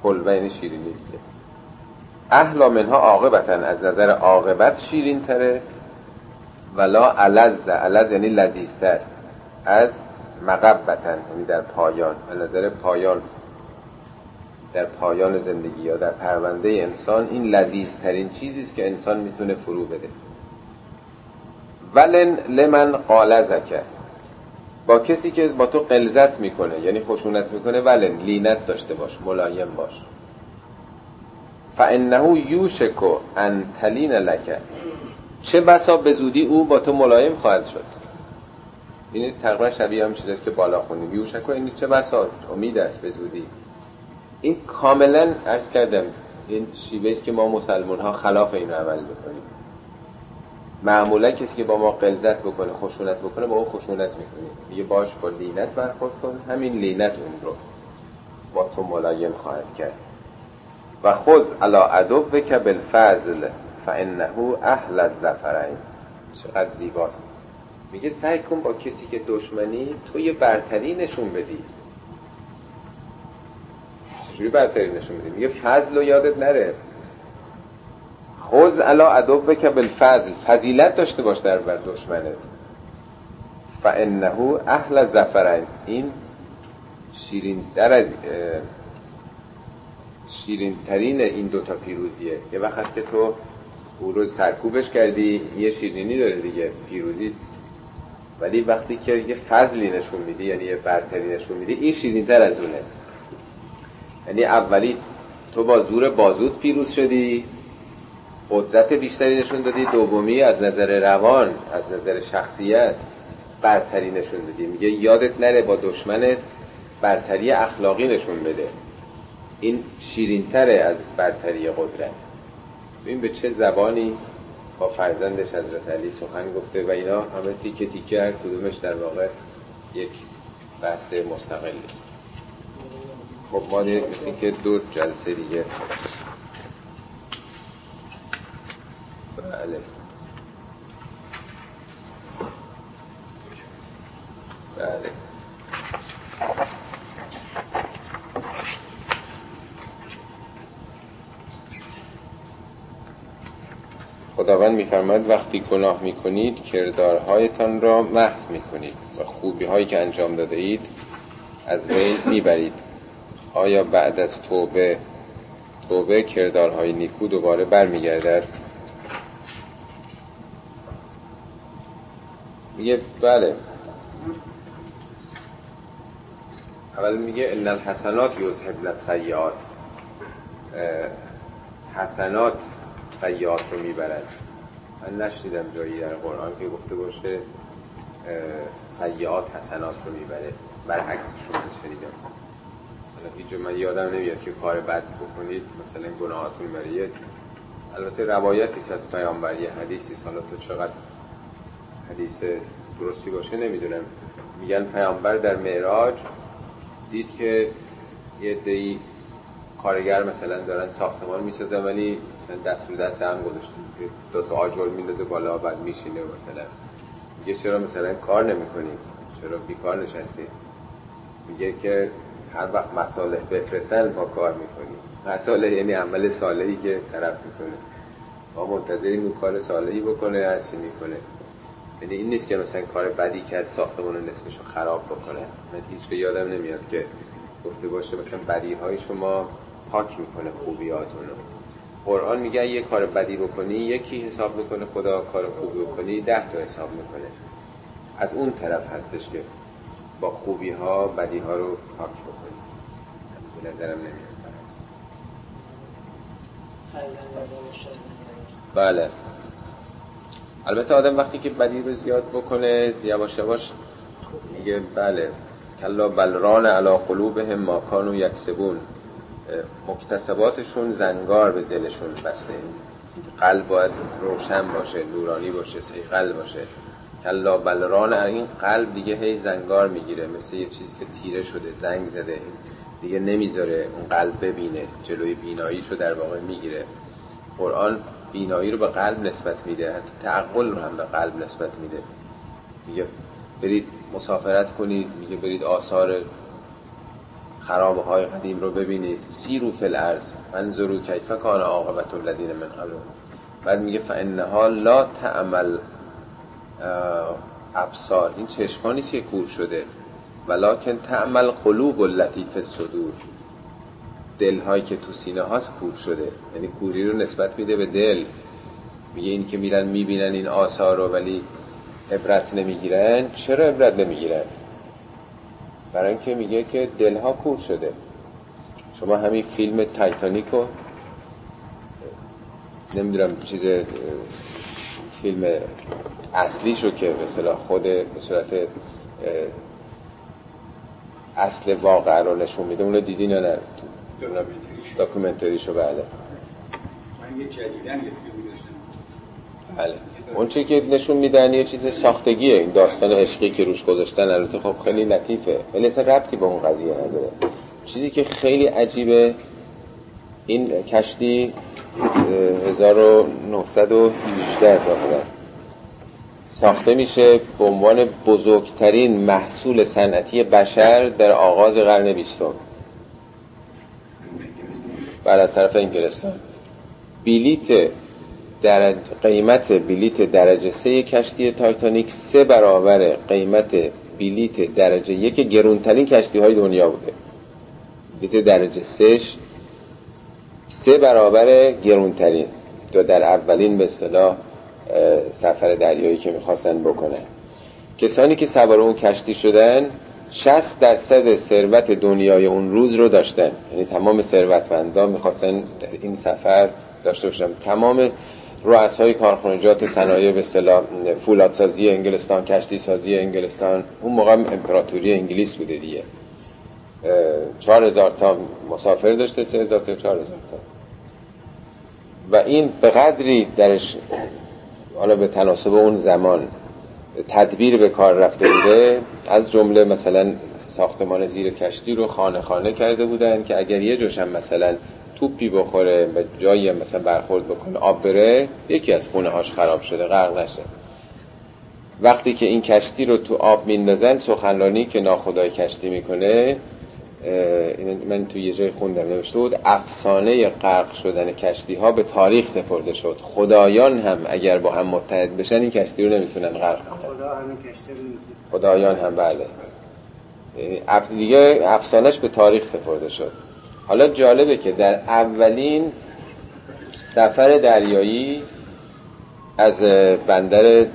حلوه یعنی شیرینی دیگه. احلا منها عاقبتا از نظر عاقبت شیرین تره ولا علز. علز یعنی لذیذتر. از مقبتن. یعنی در پایان. به نظر پایان. در پایان زندگی یا در پرونده انسان این لذیذترین چیزی است که انسان می‌تونه فرو بده. ولن لمن قال زکه با کسی که با تو قلزت می‌کنه یعنی خشونت می‌کنه ولن لینت داشته باش ملایم باش. فانه یوشکو ان تلین لکه چه بسا به زودی او با تو ملایم خواهد شد. این تقریبا شبیه هم چیزی که بالا خونیم یوشکو این چه بسا؟ امید است به زودی. این کاملا ارز کردم این شیوه است که ما مسلمان ها خلاف این رو عمل می‌کنیم. معمولا کسی که با ما غلظت بکنه خشونت بکنه با اون خشونت می‌کنیم. میگه باش با لینت برخورد کن همین لینت اون رو با تو ملایم خواهد کرد. و خذ علی عدوک بالفضل فانه احلی الظفرین چقدر زیباست. میگه سعی کن با کسی که دشمنی تو یه برتری نشون بدی. چجوری برتری نشون بدی؟ میگه فضل و یادت نره. خوز علا عدو که بالفضل. فضیلت داشته باش در بر دشمنت. فانه اهل زفرین. این شیرین در شیرین ترین این دوتا پیروزیه. یه وقت هست که تو او رو سرکوبش کردی یه شیرینی داره دیگه پیروزی. ولی وقتی که یه فضلی نشون میدی یعنی یه برتری نشون میدی این شیرین تر از اونه. یعنی اولی تو با زور بازود پیروز شدی. قدرت بیشتری نشون دادی دومی از نظر روان از نظر شخصیت برتری نشون دادی. میگه یادت نره با دشمنت برتری اخلاقی نشون بده. این شیرینتره از برتری قدرت. ببین به چه زبانی با فرزندش حضرت علی سخن گفته و اینا همه تیکه تیکه هر کدومش در واقع یک بحث مستقل است خب ما مثل که دو جلسه دیگه بله. بله. خداوند میفرماید وقتی گناه می‌کنید کردارهایتان را محو می‌کنید و خوبی هایی که انجام داده اید از بین می‌برید. آیا بعد از توبه توبه کردارهای نیکو دوباره برمیگردد؟ میگه بله. اول میگه ان الحسنات یذهبن السیئات. حسنات سیئات رو می‌برن. من نشنیدم جایی در قرآن که گفته باشه سیئات حسنات رو می‌بره. برعکسش رو شنیدم. هیچ من یادم نمیاد که کار بد بکنید مثلا گناهاتون بریه البته روایتی از پیامبر یه حدیثی حالا تو چقدر حدیث درستی باشه نمی‌دونم. میگن پیامبر در معراج دید که یه دی کارگر مثلا دارن ساختمان می‌سازن ولی مثلا دست رو دست هم گذاشتن دو تا آجر میندازه بالا بعد میشینه مثلا میگه چرا مثلا کار نمی‌کنی؟ چرا بیکار نشستی؟ میگه که هر وقت مساله بفرستن ما کار می‌کنیم. مساله یعنی عمل صالحی که طرف می‌کنه. ما منتظریم اون کار صالحی بکنه هر چی می‌کنه. یعنی این نیست که مثلا کار بدی کرد ساختمون نصفشو خراب بکنه. من هیچ یادم نمیاد که گفته باشه مثلا بدی های شما پاک می‌کنه خوبیاتون رو. قرآن میگه یه کار بدی بکنی یکی حساب می‌کنه خدا کار خوبی بکنی ده تا حساب می‌کنه. از اون طرف هستش که با خوبی ها بدی ها رو پاک بکنی. به نظرم نمیاد بله. البته آدم وقتی که بدی رو زیاد بکنه یواش یواش میگه بله کلا بلران علا قلوبهم ما کانوا یکسبون. مکتسباتشون زنگار به دلشون بسته. قلب باید روشن باشه نورانی باشه سیقل باشه. کلا بلران این قلب دیگه هی زنگار می‌گیره. مثل یه چیزی که تیره شده زنگ زده دیگه نمی‌ذاره اون قلب ببینه جلوی بیناییشو در واقع می‌گیره. قرآن بینایی رو به قلب نسبت میده حتی تعقل رو هم به قلب نسبت میده. میگه برید مسافرت کنید میگه برید آثار خرابه های قدیم رو ببینید. سیرو فی الارض منظرو کیف کان عاقبت الذین من قبل بعد میگه فانها لا تعمل ابصار. این چشمانی که کور شده ولکن تعمل قلوب لطیف صدور دل هایی که تو سینه هاست کور شده. یعنی کوری رو نسبت میده به دل. میگه این که میرن می‌بینن این آثار رو ولی عبرت نمی‌گیرن. چرا عبرت نمی‌گیرن؟ برای اینکه میگه که دل ها کور شده. شما همین فیلم تایتانیک رو نمی‌دونم چیز فیلم اصلیش رو که مثلا خود به صورت اصل واقع رو نشون میده اونو دیدین یا نه؟ داکومنتریشو بله. من یه جدیدن یه بله. اون چی که نشون میدن یه چیز ساختگیه. این داستان عشقی که روش گذاشتن. البته خب خیلی لطیفه. ولی اصلا ربطی به اون قضیه نداره. چیزی که خیلی عجیبه این کشتی 1918 ظاهرا ساخته میشه به عنوان بزرگترین محصول صنعتی بشر در آغاز قرن بیستم. بعد از طرف انگلستان بیلیت درج... قیمت بلیت درجه سه کشتی تایتانیک سه برابر قیمت بلیت درجه یک گرونترین کشتی های دنیا بوده. بلیت درجه سهش سه برابر گرونترین. تا در اولین به اصطلاح سفر دریایی که می‌خواستن بکنن. کسانی که سوار اون کشتی شدن 60 درصد ثروت دنیای اون روز رو داشتن. یعنی تمام ثروتمندان می‌خواستن در این سفر داشته باشن. تمام رؤسای کارخانجات صنایع به اصطلاح فولادسازی انگلستان کشتی سازی انگلستان. اون موقع امپراتوری انگلیس بوده دیگه. چهار هزار تا مسافر داشته سه هزار تا چهار هزار تا. و این به قدری درش حالا به تناسب اون زمان تدبیر به کار رفته بوده از جمله مثلا ساختمان زیر کشتی رو خانه خانه کرده بودن که اگر یه جوشم مثلا توپی بخوره و جایی مثلا برخورد بکنه آب بره یکی از خونه هاش خراب شده غرق نشه. وقتی که این کشتی رو تو آب میندازن سخنرانی که ناخدای کشتی می‌کنه من تو یه جای خوندم نوشته بود افسانه غرق شدن کشتی ها به تاریخ سپرده شد. خدایان هم اگر با هم متحد بشن این کشتی رو نمی‌تونن غرق کنن. خدایان هم بله. دیگه افسانش به تاریخ سپرده شد. حالا جالبه که در اولین سفر دریایی از بندر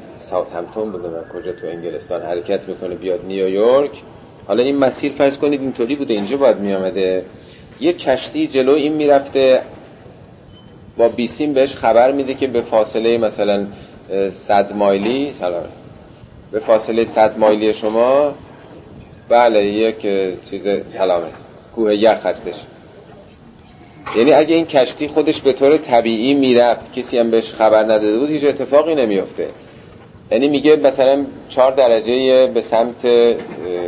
همتون بوده. من کجا تو انگلستان حرکت می‌کنه بیاد نیویورک. حالا این مسیر فرض کنید اینطوری بوده اینجا باید میامده یه کشتی جلو این می‌رفته با بیسیم بهش خبر میده که به فاصله مثلا صد مایلی سلام به فاصله صد مایلی شما بله یک چیز سلامه کوه یخ هستش. یعنی اگه این کشتی خودش به طور طبیعی می‌رفت کسی هم بهش خبر نداده بود هیچ اتفاقی نمیفته یعنی میگه مثلا چهار درجه به سمت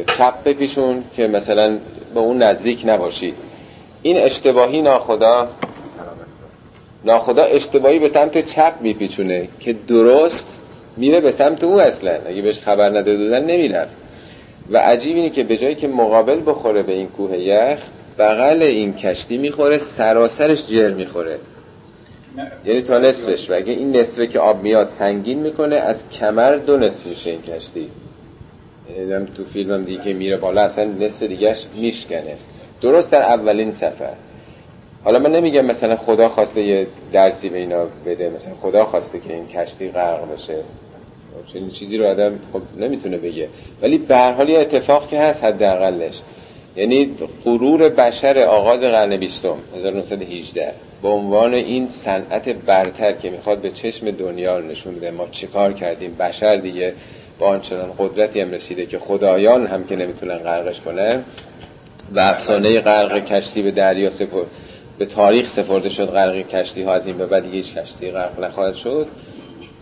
چپ بپیشون که مثلا به اون نزدیک نباشی. این اشتباهی ناخدا ناخدا اشتباهی به سمت چپ میپیچونه که درست میره به سمت او اصلا. اگه بهش خبر نداده بودن نمی‌رفت. و عجیب اینه که به جایی که مقابل بخوره به این کوه یخ بغل این کشتی می‌خوره سراسرش جر می‌خوره. یعنی تا نصفش. و اگه این نصفه که آب میاد سنگین می‌کنه از کمر دو نصف میشه این کشتی. یعنی تو فیلمم دیگه میره بالا اصلا نصف دیگهش میشکنه. درست در اولین سفر. حالا من نمیگم مثلا خدا خواسته یه درسی به اینا بده. مثلا خدا خواسته که این کشتی غرق بشه چنین چیزی رو آدم خب نمی‌تونه بگه. ولی به هر حال یه اتفاق که هست حداقلش. یعنی غرور بشر آغاز قرن بیستم 1918 به عنوان این صنعت برتر که می‌خواد به چشم دنیا نشون بده. ما چیکار کردیم؟ بشر دیگه با آنچنان قدرتی هم رسیده که خدایان هم که نمی‌تونن غرقش کنن. و افسانه غرق کشتی به دریا سپر به تاریخ سپرده شد غرق کشتی ها. از این به بعد هیچ کشتی غرق نخواهد شد.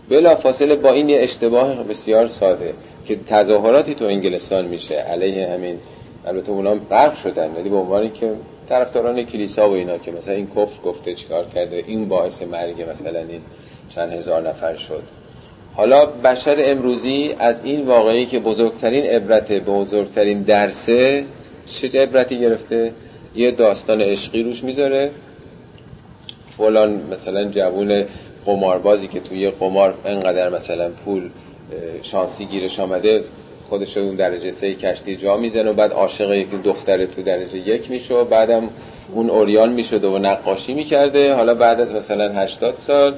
بلا فاصله با این یه اشتباه بسیار ساده که تظاهراتی تو انگلستان میشه. علیه همین. البته اونا غرق شدن ولی به عنوانی که طرفداران کلیسا و اینا که مثلا این کفر گفته چیکار کرده این باعث مرگ مثلا این چند هزار نفر شد. حالا بشر امروزی از این واقعی که بزرگترین عبرت به بزرگترین درسه چه عبرتی گرفته؟ یه داستان عشقی روش می‌ذاره. فلان مثلا جوون قماربازی که توی قمار انقدر مثلا پول شانسی گیرش آمده خودش اون درجه سه کشتی جا می‌زنه و بعد عاشق یکی دختر تو درجه یک میشه و بعدم اون اوریان می‌شده و نقاشی می‌کرده. حالا بعد از مثلا 80 سال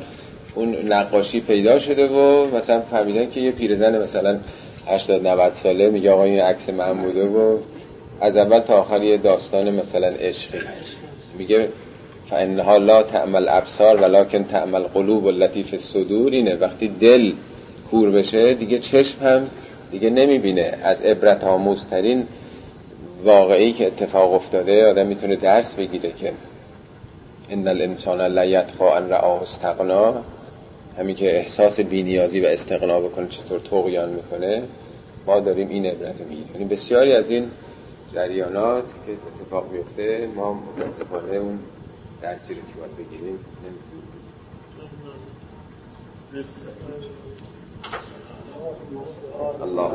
اون نقاشی پیدا شده و مثلا فهمیدن که یه پیرزن مثلا 80 90 ساله میگه آقا این عکس من بوده و از اول تا آخر یه داستان مثلا عشقی. میگه فانها لا تعمل ابصار ولکن تعمل قلوب التي في الصدور اینه وقتی دل کور بشه دیگه چشم هم دیگه نمی‌بینه. از عبرت آموزترین واقعی که اتفاق افتاده آدم می‌تونه درس بگیره که ان الانسان لا یطغى ان رآه استغنا همین که احساس بینیازی و استقنا بکنه چطور تقیان می‌کنه ما داریم این عبرت می‌گیریم. یعنی بسیاری از این جریانات که اتفاق میفته ما متاسفانه اون درسی رو که باید بگیریم نمی‌تونیم. اللہ